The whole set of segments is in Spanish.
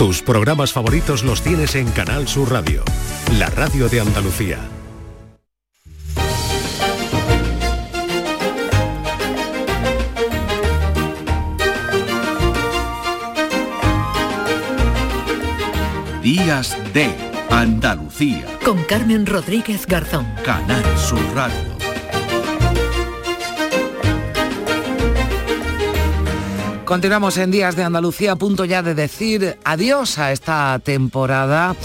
Tus programas favoritos los tienes en Canal Sur Radio, la radio de Andalucía. Días de Andalucía. Con Carmen Rodríguez Garzón. Canal Sur Radio. Continuamos en Días de Andalucía, a punto ya de decir adiós a esta temporada.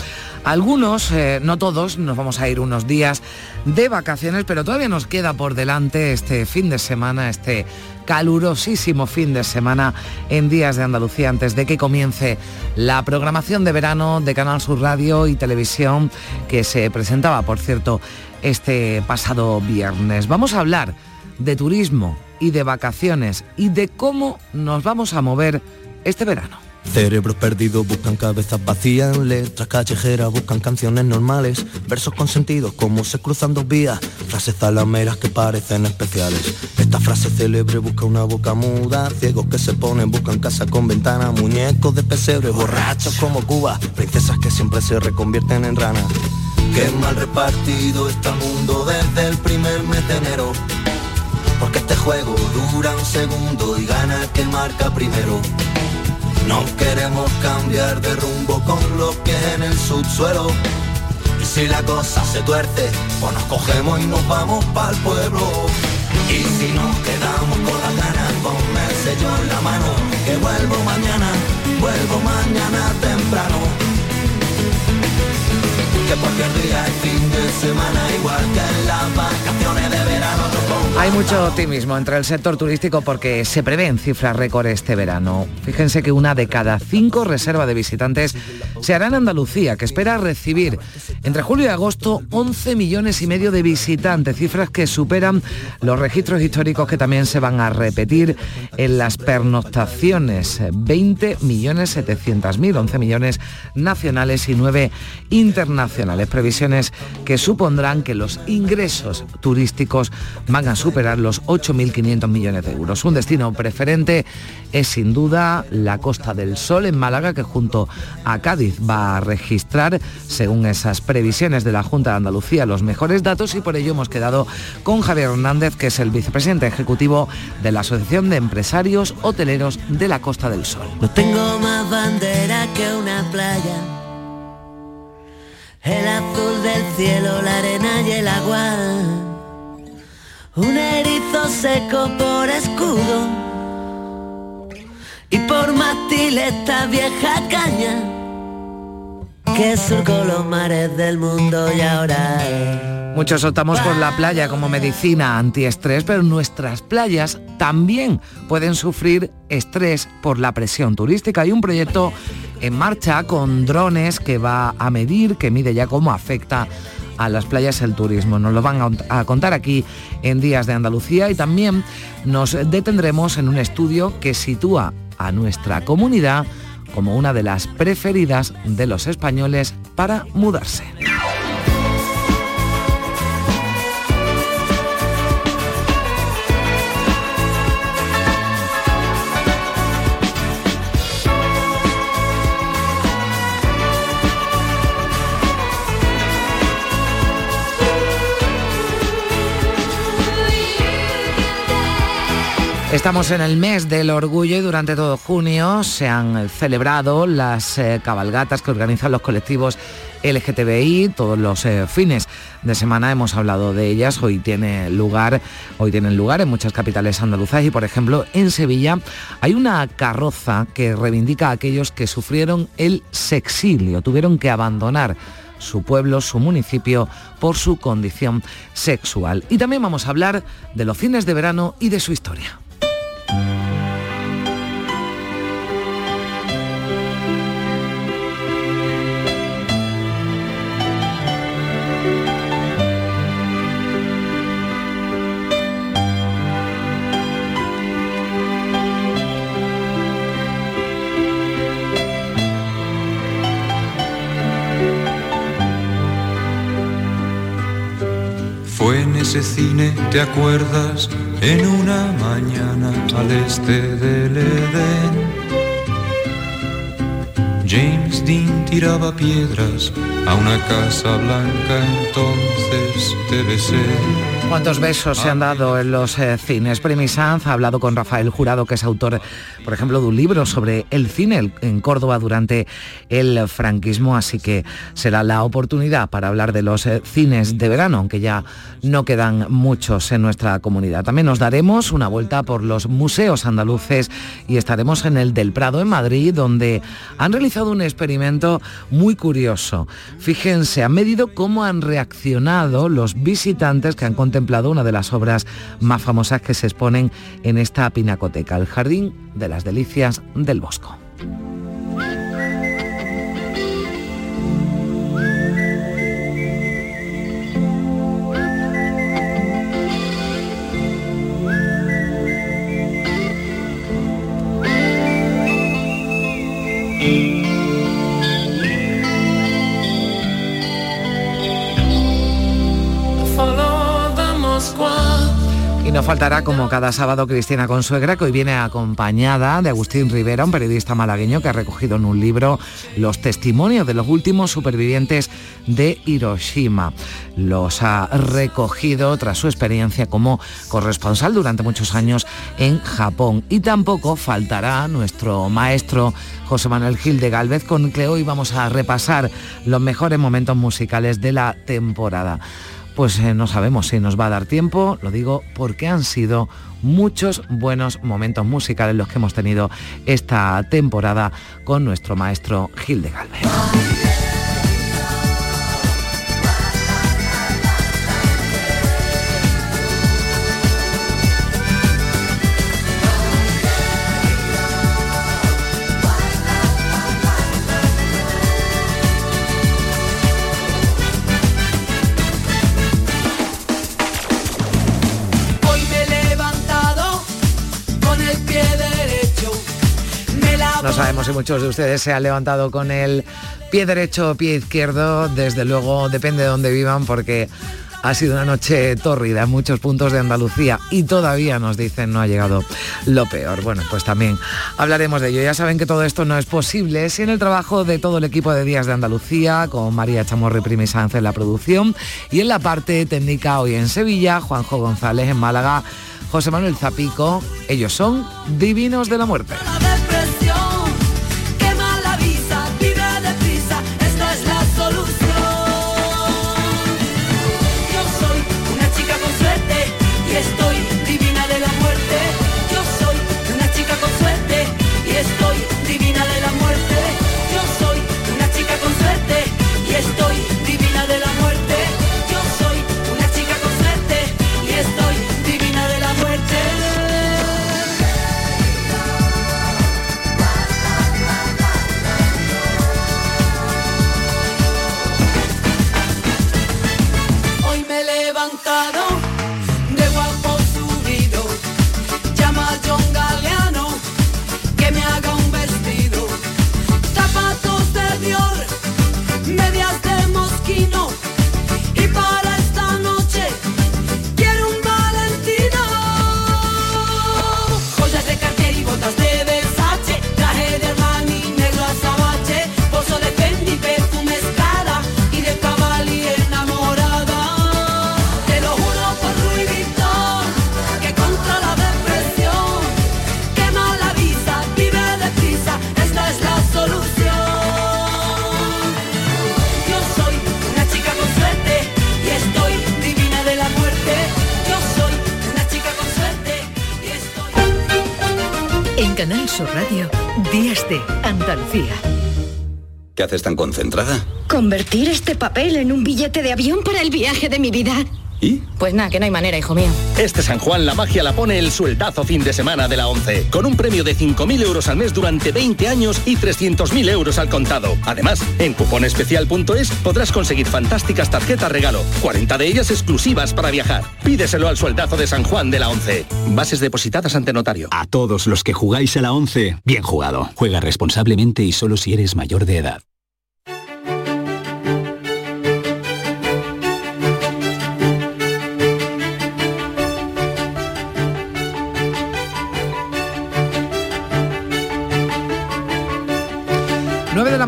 Algunos, eh, no todos, nos vamos a ir unos días de vacaciones, pero todavía nos queda por delante este fin de semana, este calurosísimo fin de semana en Días de Andalucía antes de que comience la programación de verano de Canal Sur Radio y Televisión que se presentaba, por cierto, este pasado viernes. Vamos a hablar de turismo y de vacaciones y de cómo nos vamos a mover este verano. Cerebros perdidos buscan cabezas vacías, letras callejeras buscan canciones normales, versos con sentido como se cruzan dos vías, frases zalameras que parecen especiales. Esta frase célebre busca una boca muda, ciegos que se ponen buscan casa con ventana, muñecos de pesebre, borrachos como Cuba, princesas que siempre se reconvierten en ranas. Qué mal repartido está el mundo desde el primer mes de enero porque este juego dura un segundo y gana el que marca primero. No queremos cambiar de rumbo con lo que en el subsuelo. Y si la cosa se tuerce, pues nos cogemos y nos vamos para el pueblo. Y si nos quedamos con las ganas, ponme el sello en la mano, que vuelvo mañana, vuelvo mañana temprano. Que cualquier día es fin de semana, igual que en verano. Hay mucho optimismo entre el sector turístico porque se prevén cifras récord este verano. Fíjense que una de cada cinco reservas de visitantes se hará en Andalucía, que espera recibir entre julio y agosto 11 millones y medio de visitantes, cifras que superan los registros históricos que también se van a repetir en las pernoctaciones, 20 millones 700 mil, 11 millones nacionales y 9 internacionales, previsiones que supondrán que los ingresos turísticos van a superar los 8.500 millones de euros. Un destino preferente es sin duda la Costa del Sol en Málaga, que junto a Cádiz va a registrar, según esas previsiones de la Junta de Andalucía, los mejores datos y por ello hemos quedado con Javier Hernández, que es el vicepresidente ejecutivo de la Asociación de Empresarios Hoteleros de la Costa del Sol. No tengo más bandera que una playa. El azul del cielo, la arena y el agua un erizo seco por escudo y por mástil esta vieja caña que surcó los mares del mundo y ahora Muchos optamos por la playa como medicina antiestrés, pero nuestras playas también pueden sufrir estrés por la presión turística. Hay un proyecto en marcha con drones que va a medir, que mide ya cómo afecta a las playas el turismo. Nos lo van a contar aquí en Días de Andalucía y también nos detendremos en un estudio que sitúa a nuestra comunidad como una de las preferidas de los españoles para mudarse. Estamos en el mes del orgullo y durante todo junio se han celebrado las eh, cabalgatas que organizan los colectivos LGTBI. Todos los eh, fines de semana hemos hablado de ellas. Hoy tiene lugar, hoy tienen lugar en muchas capitales andaluzas y por ejemplo en Sevilla hay una carroza que reivindica a aquellos que sufrieron el sexilio, tuvieron que abandonar su pueblo, su municipio, por su condición sexual. Y también vamos a hablar de los fines de verano y de su historia. Fue ese cine, ¿te acuerdas? En una mañana al este del Edén James Dean tiraba piedras a una casa blanca, entonces te besé. ¿Cuántos besos se han dado en los eh, cines? Premi Sanz ha hablado con Rafael Jurado, que es autor, por ejemplo, de un libro sobre el cine en Córdoba durante el franquismo, así que será la oportunidad para hablar de los eh, cines de verano, aunque ya no quedan muchos en nuestra comunidad. También nos daremos una vuelta por los museos andaluces y estaremos en el del Prado en Madrid, donde han realizado un experimento muy curioso. Fíjense, han medido cómo han reaccionado los visitantes que han contemplado una de las obras más famosas que se exponen en esta pinacoteca, el Jardín de las Delicias del Bosco. No faltará, como cada sábado, Cristina Consuegra, que hoy viene acompañada de Agustín Rivera, un periodista malagueño que ha recogido en un libro los testimonios de los últimos supervivientes de Hiroshima. Los ha recogido tras su experiencia como corresponsal durante muchos años en Japón. Y tampoco faltará nuestro maestro José Manuel Gil de Galvez, con que hoy vamos a repasar los mejores momentos musicales de la temporada pues eh, no sabemos si nos va a dar tiempo, lo digo porque han sido muchos buenos momentos musicales los que hemos tenido esta temporada con nuestro maestro Gil de Galvez. Sabemos si muchos de ustedes se han levantado con el pie derecho o pie izquierdo. Desde luego depende de dónde vivan porque ha sido una noche tórrida en muchos puntos de Andalucía y todavía nos dicen no ha llegado lo peor. Bueno, pues también hablaremos de ello. Ya saben que todo esto no es posible sin el trabajo de todo el equipo de Días de Andalucía, con María Primi Sánchez en la producción y en la parte técnica hoy en Sevilla, Juanjo González en Málaga, José Manuel Zapico. Ellos son Divinos de la Muerte. Andalucía. ¿Qué haces tan concentrada? Convertir este papel en un billete de avión para el viaje de mi vida. ¿Y? Pues nada, que no hay manera, hijo mío. Este San Juan la magia la pone el sueldazo fin de semana de la 11, con un premio de 5.000 euros al mes durante 20 años y 300.000 euros al contado. Además, en cuponespecial.es podrás conseguir fantásticas tarjetas regalo, 40 de ellas exclusivas para viajar. Pídeselo al sueldazo de San Juan de la 11. Bases depositadas ante notario. A todos los que jugáis a la 11, bien jugado. Juega responsablemente y solo si eres mayor de edad.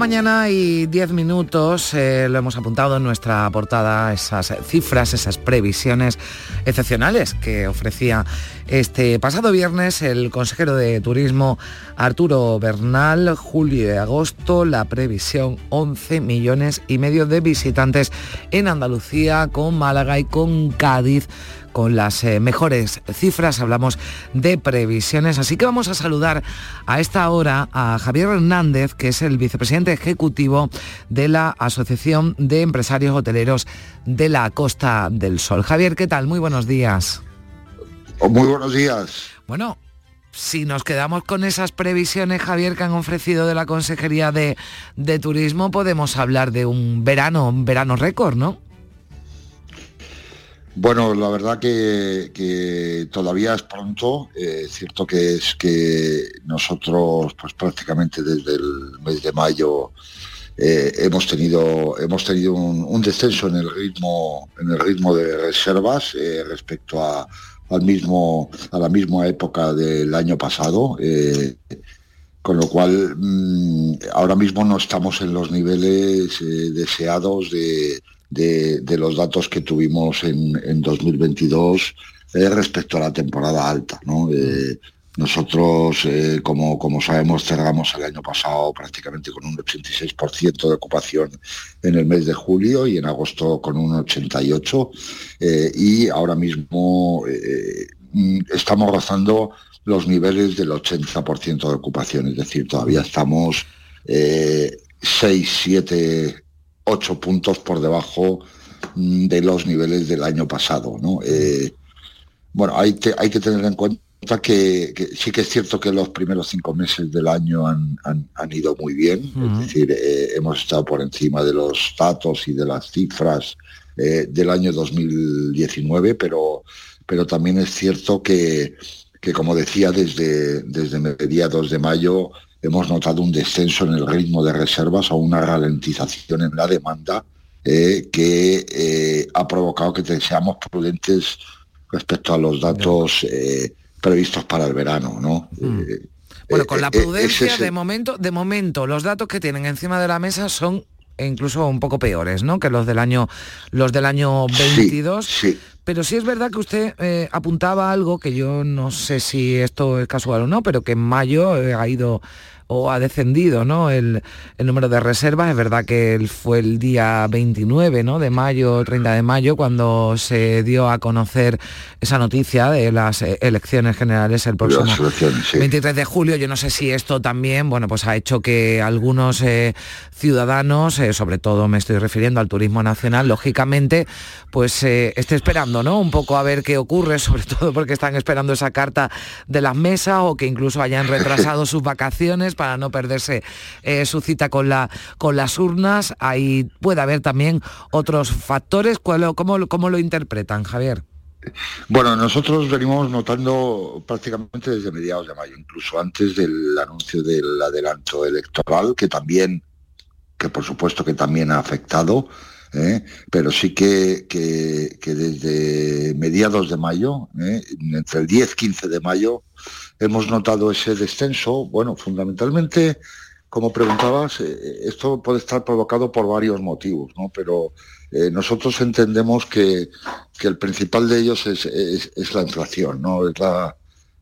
Mañana y 10 minutos, eh, lo hemos apuntado en nuestra portada, esas cifras, esas previsiones excepcionales que ofrecía este pasado viernes el consejero de Turismo Arturo Bernal, julio y agosto, la previsión 11 millones y medio de visitantes en Andalucía, con Málaga y con Cádiz con las eh, mejores cifras, hablamos de previsiones, así que vamos a saludar a esta hora a Javier Hernández, que es el vicepresidente ejecutivo de la Asociación de Empresarios Hoteleros de la Costa del Sol. Javier, ¿qué tal? Muy buenos días. Muy buenos días. Bueno, si nos quedamos con esas previsiones, Javier, que han ofrecido de la Consejería de, de Turismo, podemos hablar de un verano, un verano récord, ¿no? Bueno, la verdad que, todavía es pronto. Eh, cierto que es que nosotros, pues prácticamente desde el mes de mayo eh, hemos tenido hemos tenido un, descenso en el ritmo en el ritmo de reservas eh, respecto a al mismo a la misma época del año pasado. con lo cual mm, ahora mismo no estamos en los niveles deseados de de, los datos que tuvimos en, 2022 eh, respecto a la temporada alta. Eh, nosotros, eh, como, como sabemos, cerramos el año pasado prácticamente con un 86% de ocupación en el mes de julio y en agosto con un 88%. y ahora mismo estamos rozando los niveles del 80% de ocupación, es decir, todavía estamos 6, 7 ocho puntos por debajo mm, de los niveles del año pasado. Eh, bueno, hay, hay, que tener en cuenta que, sí que es cierto que los primeros cinco meses del año han, ido muy bien, es decir, eh, hemos estado por encima de los datos y de las cifras eh, del año 2019, pero, pero también es cierto que, que como decía, desde, desde mediados de mayo hemos notado un descenso en el ritmo de reservas o una ralentización en la demanda eh, que eh, ha provocado que seamos prudentes respecto a los datos eh, previstos para el verano, ¿no? Mm. bueno, con la prudencia de momento, de momento, los datos que tienen encima de la mesa son incluso un poco peores, ¿no? Que los del año los del año 22. sí. Pero sí es verdad que usted apuntaba algo que yo no sé si esto es casual o no, pero que en mayo ha ido o ha descendido ¿no? el, número de reservas. Es verdad que fue el día 29 ¿no? de mayo, 30 de mayo, cuando se dio a conocer esa noticia de las eh, elecciones generales el próximo 23 de julio. Yo no sé si esto también bueno, pues ha hecho que algunos eh, ciudadanos, eh, sobre todo me estoy refiriendo al turismo nacional, lógicamente, pues esté esperando ¿no? un poco a ver qué ocurre, sobre todo porque están esperando esa carta de las mesas o que incluso hayan retrasado sus vacaciones para no perderse eh, su cita con, la, con las urnas. Ahí puede haber también otros factores. ¿Cómo, cómo lo interpretan, Javier? Bueno, nosotros venimos notando prácticamente desde mediados de mayo, incluso antes del anuncio del adelanto electoral, que también, que por supuesto que también ha afectado, ¿eh? pero sí que, que, desde mediados de mayo, ¿eh? entre el 10-15 de mayo, hemos notado ese descenso. Bueno, fundamentalmente, como preguntabas, eh, esto puede estar provocado por varios motivos, ¿no? Pero eh, nosotros entendemos que, el principal de ellos es, la inflación, ¿no? Es la,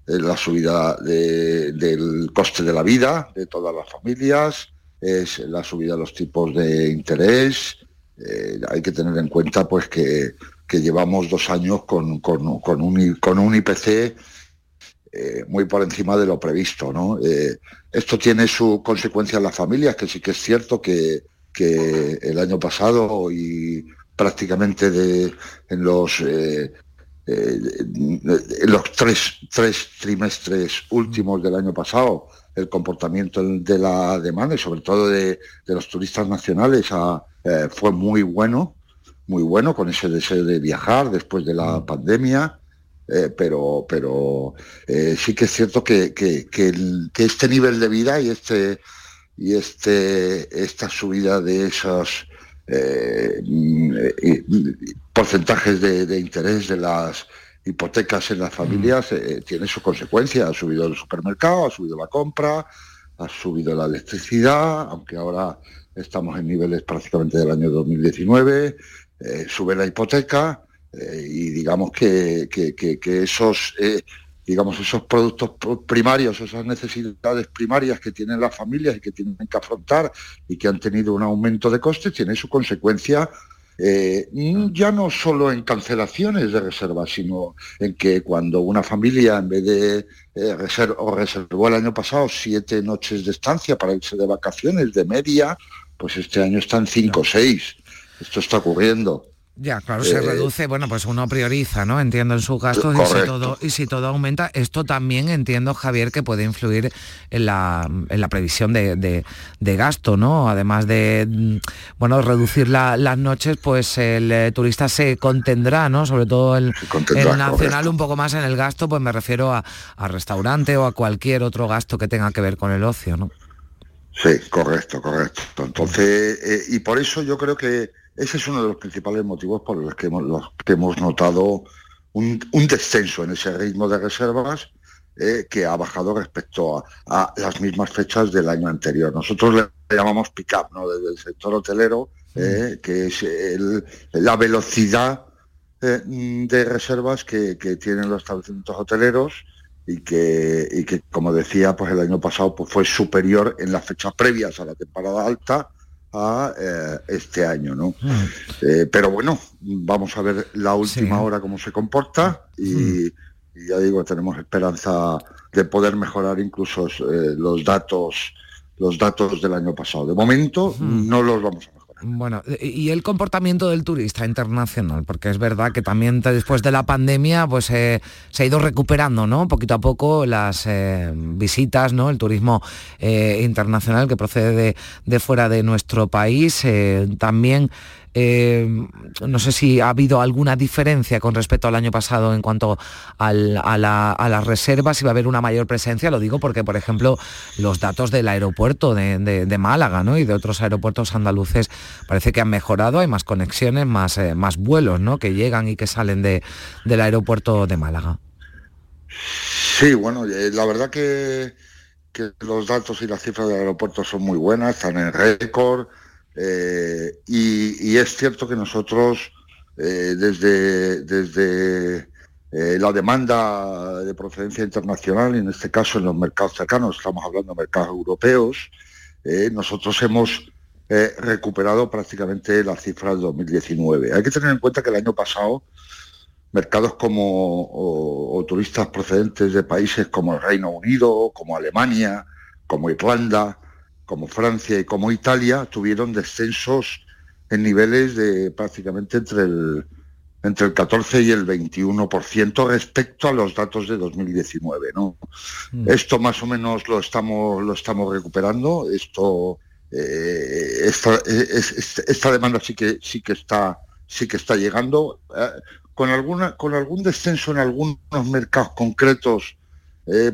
la subida del coste de la vida de todas las familias, es la subida de los tipos de interés. Eh, hay que tener en cuenta pues que, llevamos dos años con, con, un, con un IPC eh, muy por encima de lo previsto. ¿no? Eh, esto tiene su consecuencia en las familias, que sí que es cierto que, el año pasado y prácticamente de, en los eh, en los tres, tres trimestres últimos del año pasado, el comportamiento de la demanda y sobre todo de, los turistas nacionales fue muy bueno, muy bueno con ese deseo de viajar después de la mm. pandemia. Eh, pero pero eh, sí que es cierto que, este nivel de vida y este y este esta subida de esos eh, porcentajes de, interés de las hipotecas en las familias tiene su consecuencia. Ha subido el supermercado ha subido la compra ha subido la electricidad, aunque ahora estamos en niveles prácticamente del año 2019, eh, sube la hipoteca eh, y digamos que, que, esos, eh, digamos, esos productos primarios, esas necesidades primarias que tienen las familias y que tienen que afrontar y que han tenido un aumento de costes, tiene su consecuencia eh, ya no solo en cancelaciones de reservas, sino en que cuando una familia en vez de eh, o reservó el año pasado siete noches de estancia para irse de vacaciones de media, pues este año están cinco o seis. Esto está ocurriendo. Ya, claro, se eh, reduce, bueno, pues uno prioriza, ¿no? Entiendo en sus gastos y si, todo, y si todo aumenta, esto también entiendo, Javier, que puede influir en la, en la previsión de, gasto, ¿no? Además de, mm, bueno, reducir las noches, pues el eh, turista se contendrá, ¿no? Sobre todo el, nacional un poco más en el gasto, pues me refiero a, restaurante o a cualquier otro gasto que tenga que ver con el ocio, ¿no? Sí, correcto, correcto. Entonces, eh, y por eso yo creo que ese es uno de los principales motivos por los que hemos, los que hemos notado un, descenso en ese ritmo de reservas eh, que ha bajado respecto a, las mismas fechas del año anterior. Nosotros le llamamos pick-up, ¿no? Desde el sector hotelero, eh, que es la velocidad eh, de reservas que, tienen los establecimientos hoteleros y que, y que, como decía, pues el año pasado pues, fue superior en las fechas previas a la temporada alta a eh, este año, ¿no? Mm. Eh, pero bueno, vamos a ver la última hora cómo se comporta mm. y, ya digo, tenemos esperanza de poder mejorar incluso eh, los datos los datos del año pasado. De momento mm. no los vamos a bueno, y el comportamiento del turista internacional, porque es verdad que también después de la pandemia pues eh, se ha ido recuperando, ¿no? Poquito a poco las eh, visitas, ¿no? El turismo eh, internacional que procede de, de, fuera de nuestro país. también eh, no sé si ha habido alguna diferencia con respecto al año pasado en cuanto a, las reservas, si va a haber una mayor presencia, lo digo porque, por ejemplo, los datos del aeropuerto de, Málaga ¿no? y de otros aeropuertos andaluces parece que han mejorado, hay más conexiones, más, eh, más vuelos ¿no? que llegan y que salen del aeropuerto de Málaga. Sí, bueno, eh, la verdad que, que los datos y las cifras del aeropuerto son muy buenas, están en récord. Eh, y, es cierto que nosotros, eh, desde, desde eh, la demanda de procedencia internacional, en este caso en los mercados cercanos, estamos hablando de mercados europeos, nosotros hemos recuperado prácticamente las cifras de 2019. Hay que tener en cuenta que el año pasado mercados como turistas procedentes de países como el Reino Unido, como Alemania, como Irlanda, como Francia y como Italia, tuvieron descensos en niveles de prácticamente entre el, entre el 14 y el 21% respecto a los datos de 2019. ¿no? Mm. Esto más o menos lo estamos, lo estamos recuperando. Esto, eh, esta, esta, demanda sí que, sí que está, sí que está llegando. Eh, con, alguna, con algún descenso en algunos mercados concretos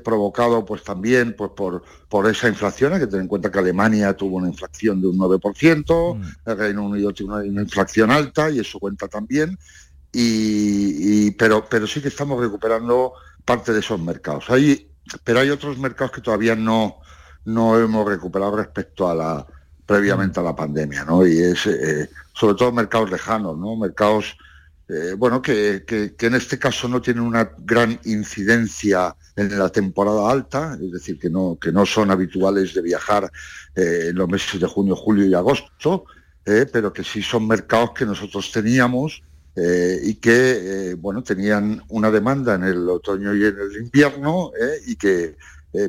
provocado pues también pues por, por esa inflación, hay que tener en cuenta que Alemania tuvo una inflación de un 9%, mm. el Reino Unido tiene una, inflación alta y eso cuenta también, y, pero, pero sí que estamos recuperando parte de esos mercados. Hay, pero hay otros mercados que todavía no, no hemos recuperado respecto a la previamente a la pandemia, ¿no? Y es eh, sobre todo mercados lejanos, ¿no? Mercados eh, bueno, que, en este caso no tienen una gran incidencia en la temporada alta, es decir, que no, que no son habituales de viajar eh, en los meses de junio, julio y agosto, eh, pero que sí son mercados que nosotros teníamos y que, bueno, tenían una demanda en el otoño y en el invierno y que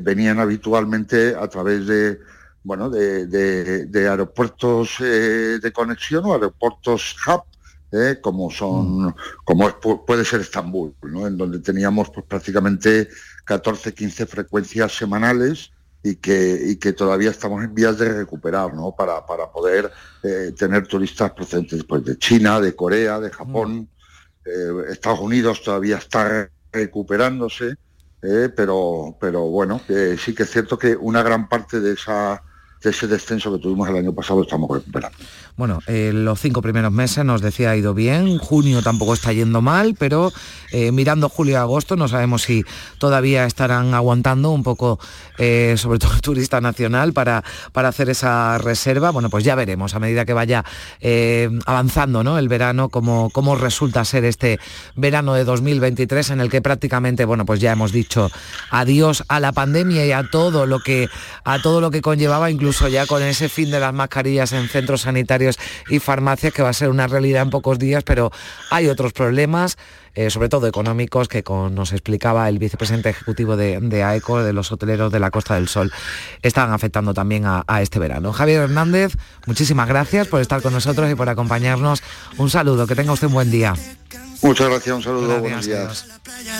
venían habitualmente a través de, bueno, de, de aeropuertos de conexión o aeropuertos hub ¿eh? como son mm. como puede ser Estambul, en donde teníamos pues, prácticamente 14, 15 frecuencias semanales y que, y que todavía estamos en vías de recuperar ¿no? para, para poder eh, tener turistas procedentes pues, de China, de Corea, de Japón. Mm. Eh, Estados Unidos todavía está recuperándose, pero, pero bueno, sí que es cierto que una gran parte de esa de ese descenso que tuvimos el año pasado estamos recuperando. Bueno, eh, los cinco primeros meses nos decía ha ido bien, junio tampoco está yendo mal, pero eh, mirando julio y agosto no sabemos si todavía estarán aguantando un poco, eh, sobre todo el turista nacional, para, para hacer esa reserva. Bueno, pues ya veremos a medida que vaya avanzando ¿no? el verano, cómo, cómo resulta ser este verano de 2023 en el que prácticamente, bueno, pues ya hemos dicho adiós a la pandemia y a todo lo que, a todo lo que conllevaba, incluso ya con ese fin de las mascarillas en centros sanitarios y farmacias, que va a ser una realidad en pocos días, pero hay otros problemas. Eh, sobre todo económicos, que nos explicaba el vicepresidente ejecutivo de, AECO, de los hoteleros de la Costa del Sol, están afectando también a, este verano. Javier Hernández, muchísimas gracias por estar con nosotros y por acompañarnos. Un saludo, que tenga usted un buen día. Muchas gracias, un saludo, buenos días.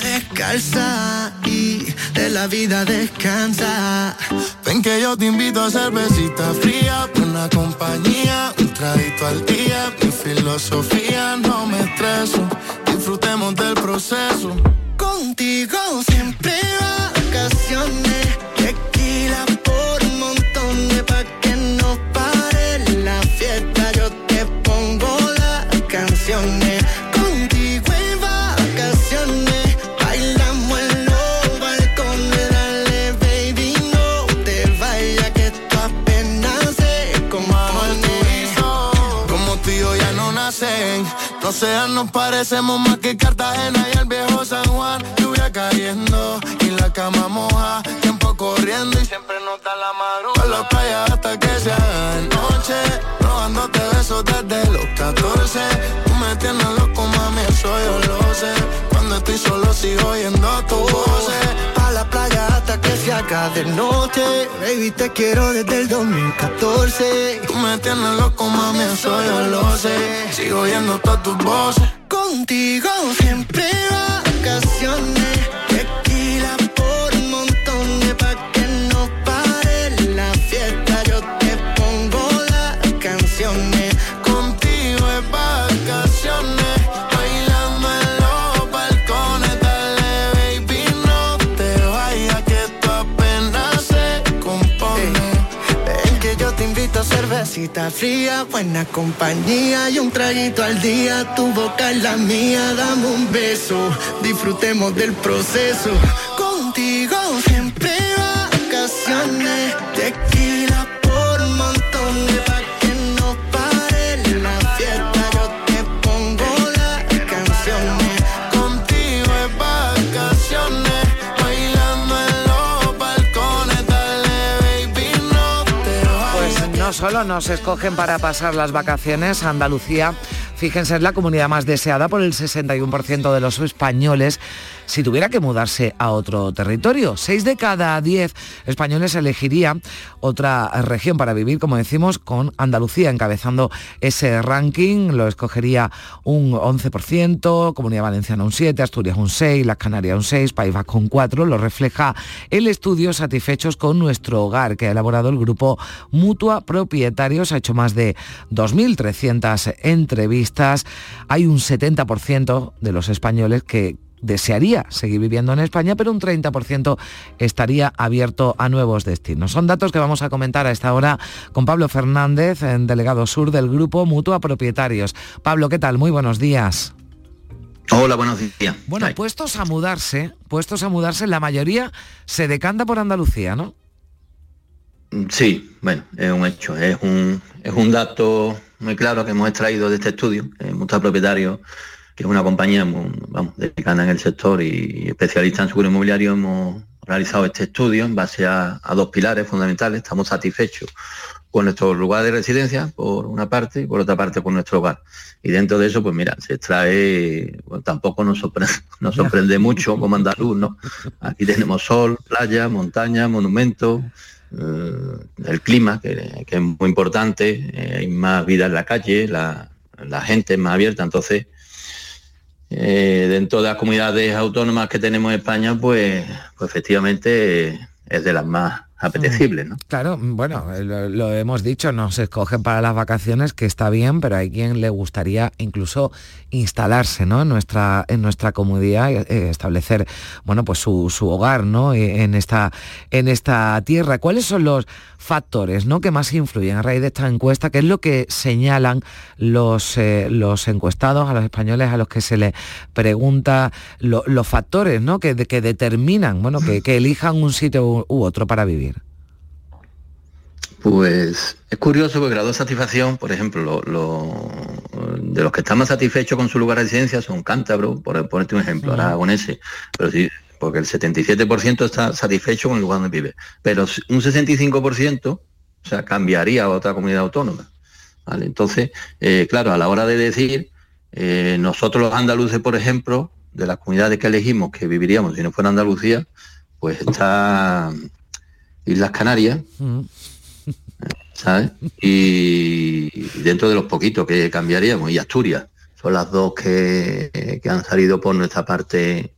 Descalza y de la vida descansa. Ven que yo te invito a cervecita fría, una compañía, un traguito al día. Mi filosofía no me estreso, disfrutemos del proceso. Contigo siempre vacaciones, tequila por un montón de pa' No sean, nos parecemos más que Cartagena y el viejo San Juan. Lluvia cayendo y la cama moja. Tiempo corriendo y siempre nota la madrugada. la playa hasta que se haga noche. Robándote besos desde los 14. Tú me tienes loco, mami, eso yo lo sé. Cuando estoy solo sigo oyendo tu voz. A la playa hasta que se haga de noche. Baby, te quiero desde el 2014. Tú me tienes loco, mami, eso yo lo sé. Sigo oyendo todas tus voces. Contigo siempre vacaciones cervecita fría, buena compañía y un traguito al día. Tu boca es la mía, dame un beso, disfrutemos del proceso. Contigo siempre vacaciones, solo nos escogen para pasar las vacaciones, Andalucía, fíjense, es la comunidad más deseada por el 61% de los españoles si tuviera que mudarse a otro territorio. Seis de cada diez españoles elegiría otra región para vivir, como decimos, con Andalucía encabezando ese ranking. Lo escogería un 11%, Comunidad Valenciana un 7%, Asturias un 6%, Las Canarias un 6%, País Vasco un 4%. Lo refleja el estudio Satisfechos con nuestro hogar que ha elaborado el grupo Mutua Propietarios. Ha hecho más de 2.300 entrevistas. Hay un 70% de los españoles que desearía seguir viviendo en España, pero un 30% estaría abierto a nuevos destinos. Son datos que vamos a comentar a esta hora con Pablo Fernández, delegado sur del grupo Mutua Propietarios. Pablo, ¿qué tal? Muy buenos días. Hola, buenos días. Bueno, puestos a mudarse, puestos a mudarse, la mayoría se decanta por Andalucía, ¿no? Sí, bueno, es un hecho, es un, es un dato muy claro que hemos extraído de este estudio, Mutua Propietarios que es una compañía vamos, dedicada en el sector y especialista en seguro inmobiliario, hemos realizado este estudio en base a, dos pilares fundamentales. Estamos satisfechos con nuestro lugar de residencia, por una parte, y por otra parte con nuestro hogar. Y dentro de eso, pues mira, se extrae, tampoco nos sorprende, nos sorprende mucho como andaluz, ¿no? Aquí tenemos sol, playa, montaña, monumentos, eh, el clima, que, es muy importante, eh, hay más vida en la calle, la, la gente es más abierta, entonces eh, dentro de las comunidades autónomas que tenemos en España, pues, pues efectivamente es de las más apetecibles. ¿no? Claro, bueno, lo, hemos dicho, no se escogen para las vacaciones, que está bien, pero hay quien le gustaría incluso instalarse ¿no? en, nuestra, en nuestra comunidad, eh, establecer bueno, pues su, hogar ¿no? en, esta, en esta tierra. ¿Cuáles son los factores ¿no? que más influyen a raíz de esta encuesta? ¿Qué es lo que señalan los, eh, los encuestados, a los españoles a los que se les pregunta los factores ¿no? que, que determinan bueno, que, que elijan un sitio u otro para vivir? Pues es curioso porque grado de satisfacción, por ejemplo, de los que están más satisfechos con su lugar de residencia son cántabros, por ponerte un ejemplo, aragoneses, pero sí, porque el 77% está satisfecho con el lugar donde vive, pero un 65%, o sea, cambiaría a otra comunidad autónoma. ¿vale? Entonces, eh, claro, a la hora de decir, eh, nosotros los andaluces, por ejemplo, de las comunidades que elegimos que viviríamos si no fuera Andalucía, pues está Islas Canarias, ¿sabes? Y dentro de los poquitos que cambiaríamos, y Asturias, son las dos que, han salido por nuestra parte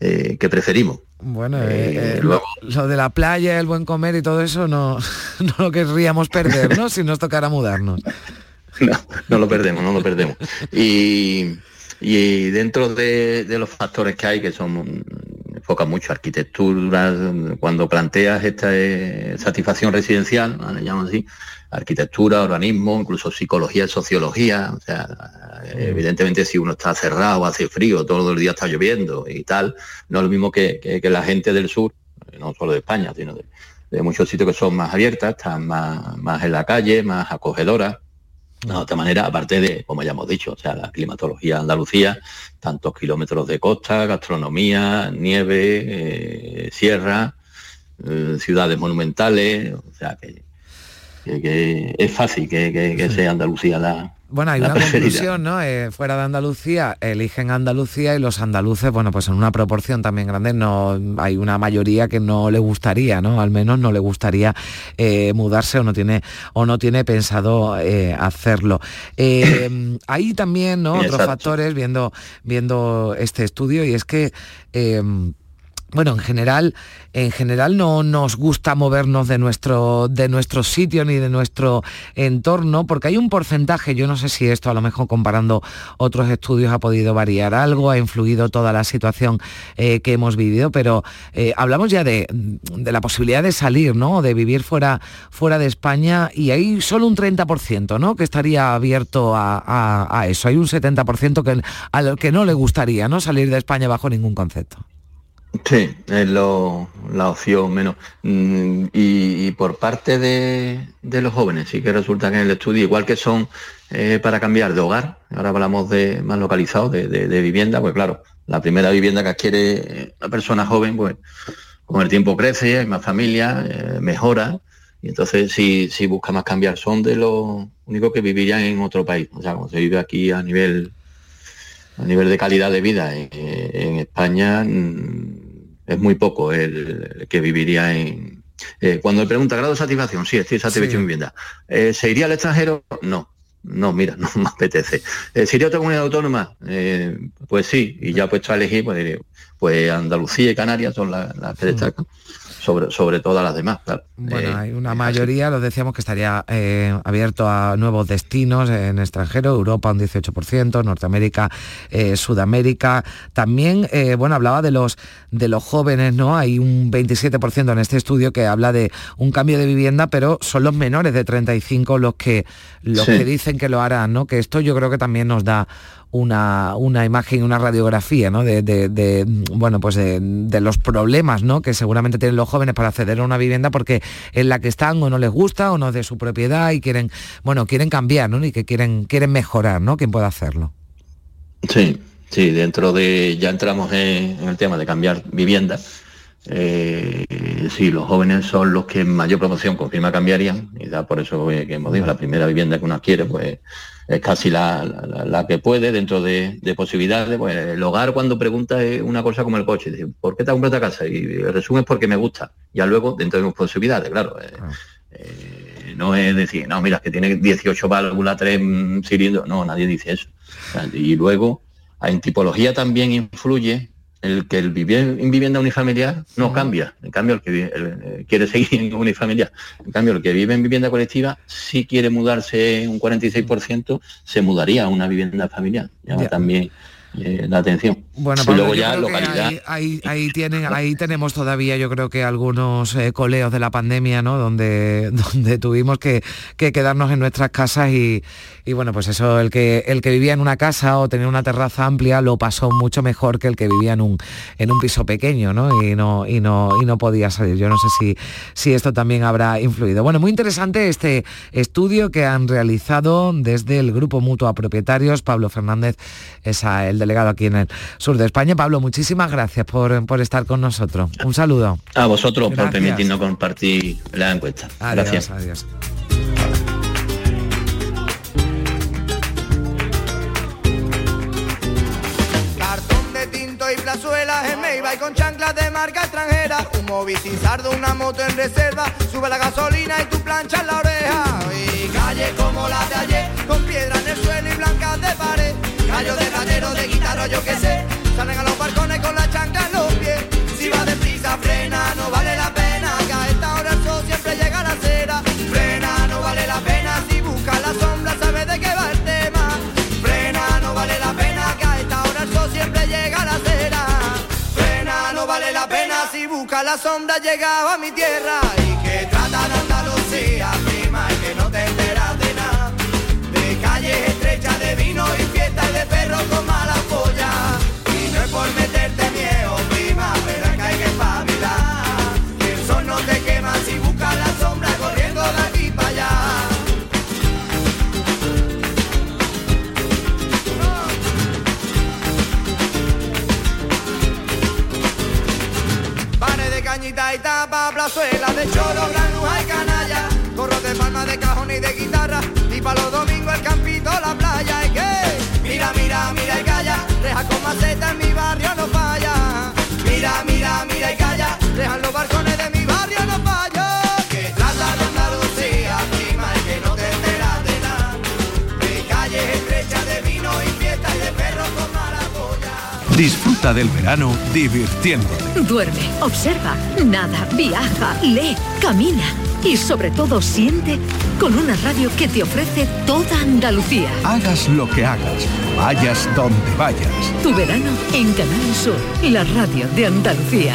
eh, que preferimos. Bueno, eh, eh, lo, de la playa, el buen comer y todo eso no, no lo querríamos perder, ¿no? si nos tocara mudarnos. No, no lo perdemos, no lo perdemos. Y, y dentro de, de, los factores que hay, que son enfoca mucho arquitectura, cuando planteas esta eh, satisfacción residencial, le llaman así, arquitectura, urbanismo, incluso psicología, sociología, o sea, evidentemente si uno está cerrado, hace frío, todo el día está lloviendo y tal, no es lo mismo que, la gente del sur, no solo de España, sino de, muchos sitios que son más abiertas, están más, más en la calle, más acogedoras, de otra manera, aparte de, como ya hemos dicho, o sea, la climatología Andalucía, tantos kilómetros de costa, gastronomía, nieve, eh, sierra, eh, ciudades monumentales, o sea que, es fácil que sea Andalucía la, bueno, hay una conclusión, ¿no? Eh, fuera de Andalucía, eligen Andalucía y los andaluces, bueno, pues en una proporción también grande, no hay una mayoría que no le gustaría, ¿no? Al menos no le gustaría eh, mudarse o no tiene o no tiene pensado eh, hacerlo. hay también, ¿no? Otros factores viendo viendo este estudio y es que bueno, en general, en general no nos gusta movernos de nuestro, de sitio ni de nuestro entorno, porque hay un porcentaje, yo no sé si esto a lo mejor comparando otros estudios ha podido variar algo, ha influido toda la situación eh, que hemos vivido, pero eh, hablamos ya de, la posibilidad de salir, ¿no? De vivir fuera, fuera de España y hay solo un 30%, ¿no? Que estaría abierto a, eso. Hay un 70% que, al que no le gustaría, ¿no? Salir de España bajo ningún concepto. Sí, es la opción menos. Mm, y, por parte de, los jóvenes, sí que resulta que en el estudio, igual que son eh, para cambiar de hogar, ahora hablamos de más localizado, de, vivienda, pues claro, la primera vivienda que adquiere la persona joven, pues con el tiempo crece, hay más familia, eh, mejora, y entonces si, si busca más cambiar, son de los únicos que vivirían en otro país. O sea, como se vive aquí a nivel a nivel de calidad de vida en, en España mm, es muy poco el, que viviría en... Eh, cuando le pregunta grado de satisfacción, sí, estoy satisfecho en vivienda. Eh, ¿Se iría al extranjero? No. No, mira, no me apetece. Eh, ¿Se iría a otra comunidad autónoma? pues sí, y ya puesto a elegir, pues, pues Andalucía y Canarias son las, que destacan sobre, sobre todas las demás. Bueno, eh, hay una mayoría, lo decíamos, que estaría eh, abierto a nuevos destinos en extranjero, Europa un 18%, Norteamérica, eh, Sudamérica. También, bueno, hablaba de los, de los jóvenes, ¿no? Hay un 27% en este estudio que habla de un cambio de vivienda, pero son los menores de 35 los que, los que dicen que lo harán, ¿no? Que esto yo creo que también nos da una, una imagen, una radiografía ¿no? de, bueno, pues de, los problemas ¿no? que seguramente tienen los jóvenes para acceder a una vivienda porque en la que están o no les gusta o no es de su propiedad y quieren, bueno, quieren cambiar ¿no? y que quieren, quieren mejorar, ¿no? ¿Quién puede hacerlo? Sí, sí, dentro de, ya entramos en, el tema de cambiar vivienda. Eh, sí, los jóvenes son los que en mayor promoción confirma cambiarían, y da por eso que hemos dicho, la primera vivienda que uno adquiere, pues es casi la, que puede dentro de, posibilidades. Pues el hogar cuando pregunta es una cosa como el coche, dice, ¿por qué te has comprado esta casa? Y el resumen es porque me gusta. Ya luego, dentro de mis posibilidades, claro. Eh, ah. eh, no es decir, no, mira, que tiene 18 válvulas, 3 cilindros. No, nadie dice eso. y luego, en tipología también influye el que el vivir en vivienda unifamiliar no cambia. En cambio, el que eh, quiere seguir en unifamiliar. En cambio, el que vive en vivienda colectiva, si quiere mudarse un 46%, se mudaría a una vivienda familiar. También eh, la atención. Bueno, y luego ya localidad. Ahí, ahí, tienen, ahí tenemos todavía, yo creo que algunos eh, coleos de la pandemia, ¿no? Donde, donde tuvimos que, que quedarnos en nuestras casas y, y, bueno, pues eso, el que, el que vivía en una casa o tenía una terraza amplia lo pasó mucho mejor que el que vivía en un, en un piso pequeño, ¿no? Y no, y no, y no podía salir. Yo no sé si, si esto también habrá influido. Bueno, muy interesante este estudio que han realizado desde el Grupo Mutua Propietarios. Pablo Fernández es el delegado aquí en el sur de España. Pablo, muchísimas gracias por, por estar con nosotros. Un saludo. A vosotros por permitirnos compartir la encuesta. gracias. Adiós. Cartón de tinto y plazuelas en y con chanclas de marca extranjera. Un móvil sin sardo, una moto en reserva. Sube la gasolina y tu plancha en la oreja. Y calle como la de ayer, con piedra en el suelo y blancas de pared. Gallo de ratero, de guitarra, yo qué sé. Salen a los balcones con la chancla en los pies. Si va deprisa, frena, no vale la pena. Que a esta hora el sol siempre llega a la acera. Frena, no vale la pena. Si busca la sombra, sabe de qué va el tema. Frena, no vale la pena. Que a esta hora el sol siempre llega a la acera. Frena, no vale la pena. Si busca la sombra, llegaba a mi tierra. Y que y tapa, plazuela de choro, granuja y canalla. Corro de palma de cajón y de guitarra. Y para los domingos el campito, la playa. ¿Y qué? Mira, mira, mira y calla. Reja con maceta en mi barrio no falla. Mira, mira, mira y calla. Dejan los balcones de mi barrio no falla. Disfruta del verano divirtiéndote. Duerme, observa, nada, viaja, lee, camina y sobre todo siente con una radio que te ofrece toda Andalucía. Hagas lo que hagas, vayas donde vayas. Tu verano en Canal Sur, la radio de Andalucía.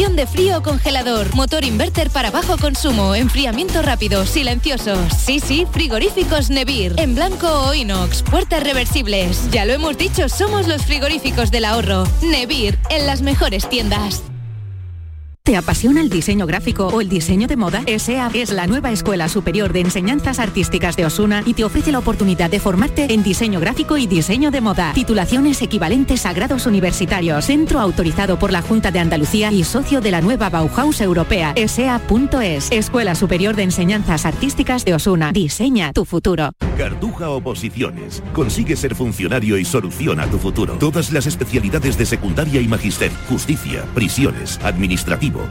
de frío congelador, motor inverter para bajo consumo, enfriamiento rápido, silenciosos. Sí, sí, frigoríficos Nevir. En blanco o inox, puertas reversibles. Ya lo hemos dicho, somos los frigoríficos del ahorro. Nevir, en las mejores tiendas. ¿Te apasiona el diseño gráfico o el diseño de moda? ESEA es la nueva Escuela Superior de Enseñanzas Artísticas de Osuna y te ofrece la oportunidad de formarte en diseño gráfico y diseño de moda. Titulaciones equivalentes a grados universitarios. Centro autorizado por la Junta de Andalucía y socio de la nueva Bauhaus Europea. ESEA.es. Escuela Superior de Enseñanzas Artísticas de Osuna. Diseña tu futuro. Cartuja Oposiciones. Consigue ser funcionario y soluciona tu futuro. Todas las especialidades de secundaria y magister, justicia, prisiones,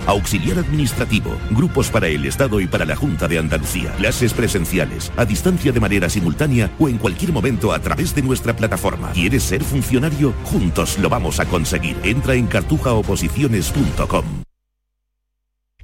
auxiliar administrativo, grupos para el Estado y para la Junta de Andalucía, clases presenciales, a distancia de manera simultánea o en cualquier momento a través de nuestra plataforma. ¿Quieres ser funcionario? Juntos lo vamos a conseguir. Entra en cartujaoposiciones.com.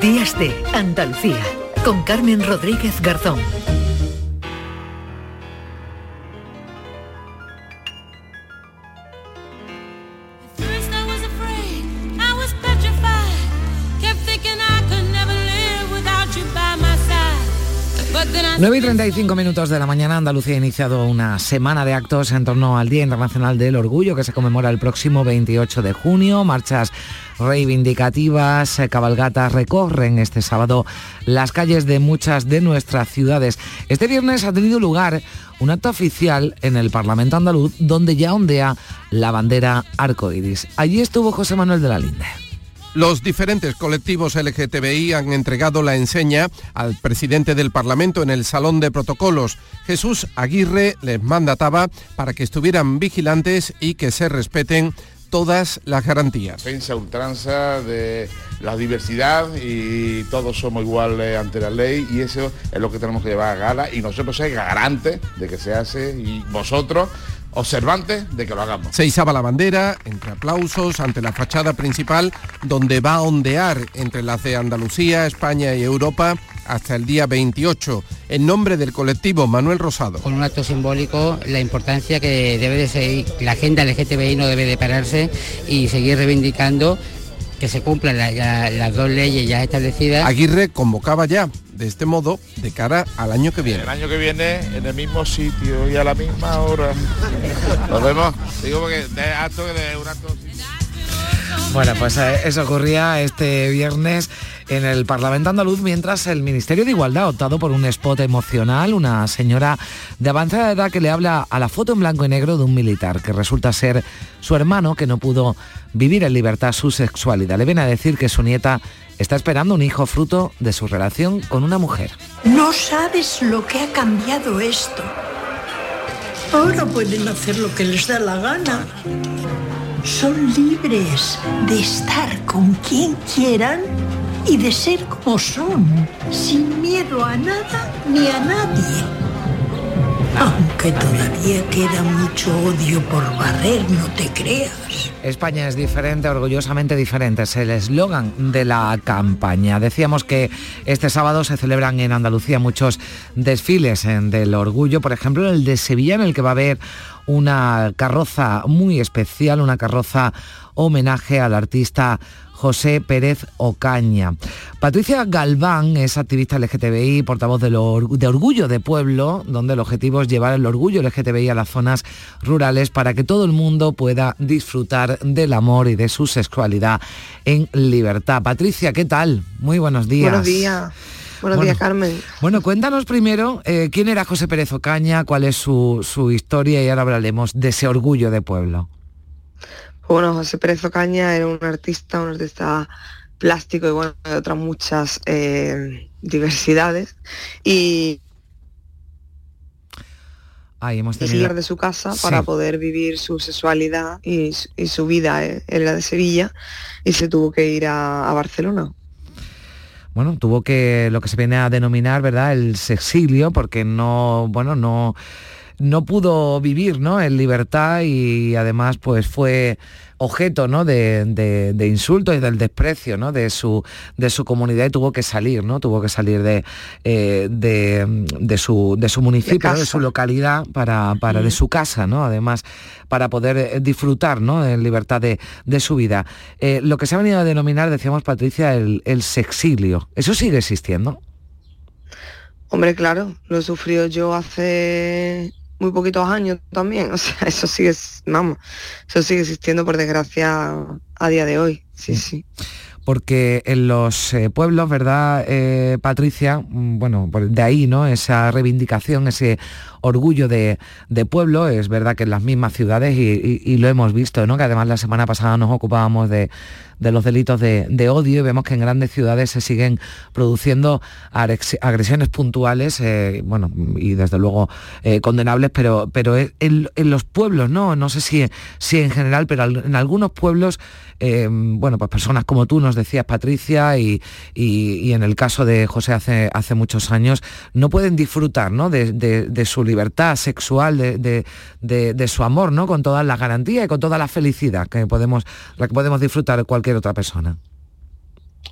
Días de Andalucía, con Carmen Rodríguez Garzón. 9 y 35 minutos de la mañana, Andalucía ha iniciado una semana de actos en torno al Día Internacional del Orgullo que se conmemora el próximo 28 de junio. Marchas reivindicativas, eh, cabalgatas recorren este sábado las calles de muchas de nuestras ciudades. Este viernes ha tenido lugar un acto oficial en el Parlamento andaluz donde ya ondea la bandera arcoiris. Allí estuvo José Manuel de la Linde. Los diferentes colectivos LGTBI han entregado la enseña al presidente del Parlamento en el Salón de Protocolos. Jesús Aguirre les mandataba para que estuvieran vigilantes y que se respeten todas las garantías. Defensa ultranza de la diversidad y todos somos iguales ante la ley y eso es lo que tenemos que llevar a gala y nosotros ser garantes de que se hace y vosotros observantes de que lo hagamos. Se izaba la bandera entre aplausos ante la fachada principal donde va a ondear entre las de Andalucía, España y Europa hasta el día 28, en nombre del colectivo Manuel Rosado. Con un acto simbólico, la importancia que debe de seguir, la agenda LGTBI no debe de pararse y seguir reivindicando que se cumplan las dos leyes ya establecidas. Aguirre convocaba ya de este modo de cara al año que viene. El año que viene en el mismo sitio y a la misma hora. Nos vemos. Digo porque de acto de un acto bueno, pues eh, eso ocurría este viernes en el Parlamento andaluz mientras el Ministerio de Igualdad ha optado por un spot emocional, una señora de avanzada edad que le habla a la foto en blanco y negro de un militar que resulta ser su hermano que no pudo vivir en libertad su sexualidad. Le viene a decir que su nieta está esperando un hijo fruto de su relación con una mujer. No sabes lo que ha cambiado esto. Ahora pueden hacer lo que les da la gana son libres de estar con quien quieran y de ser como son, sin miedo a nada ni a nadie. Aunque todavía queda mucho odio por barrer, no te creas. España es diferente, orgullosamente diferente. Es el eslogan de la campaña. Decíamos que este sábado se celebran en Andalucía muchos desfiles del orgullo. Por ejemplo, el de Sevilla, en el que va a haber una carroza muy especial, una carroza homenaje al artista José Pérez Ocaña. Patricia Galván es activista LGTBI, portavoz de, de, Orgullo de Pueblo, donde el objetivo es llevar el orgullo LGTBI a las zonas rurales para que todo el mundo pueda disfrutar del amor y de su sexualidad en libertad. Patricia, ¿qué tal? Muy buenos días. Buenos días. Buenos días, Carmen. Bueno, cuéntanos primero eh, quién era José Pérez Ocaña, cuál es su, su historia y ahora hablaremos de ese orgullo de pueblo. Bueno, José Pérez Ocaña era un artista, un artista plástico y bueno, de otras muchas eh, diversidades. Y Ahí hemos tenido... de su casa para poder vivir su sexualidad y, su vida en eh, la de Sevilla y se tuvo que ir a Barcelona bueno, tuvo que lo que se viene a denominar, ¿verdad?, el sexilio, porque no, bueno, no, no pudo vivir, ¿no?, en libertad y además, pues fue objeto ¿no? de, de, insultos y del desprecio ¿no? de, su, de su comunidad y tuvo que salir, ¿no? Tuvo que salir de, eh, de, su, de su municipio, de, su localidad, para, para de su casa, ¿no? Además, para poder eh, disfrutar ¿no? en libertad de, su vida. Eh, lo que se ha venido a denominar, decíamos Patricia, el, el sexilio. ¿Eso sigue existiendo? Hombre, claro, lo he sufrido yo hace muy poquitos años también. O sea, eso sigue, vamos, eso sigue existiendo por desgracia a día de hoy. Sí, sí. Porque en los eh, pueblos, ¿verdad, eh, Patricia? Mm, bueno, de ahí, ¿no? Esa reivindicación, ese orgullo de, pueblo, es verdad que en las mismas ciudades, y, lo hemos visto, ¿no? Que además la semana pasada nos ocupábamos de, de los delitos de, odio y vemos que en grandes ciudades se siguen produciendo agresiones puntuales, eh, bueno, y desde luego eh, condenables, pero, pero en, los pueblos, ¿no? No sé si, si en general, pero en algunos pueblos, eh, bueno, pues personas como tú nos decías, Patricia, y, en el caso de José hace, hace muchos años, no pueden disfrutar ¿no? De, su libertad sexual, de, de, su amor, ¿no? Con todas las garantías y con toda la felicidad que podemos, la que podemos disfrutar cualquier otra persona?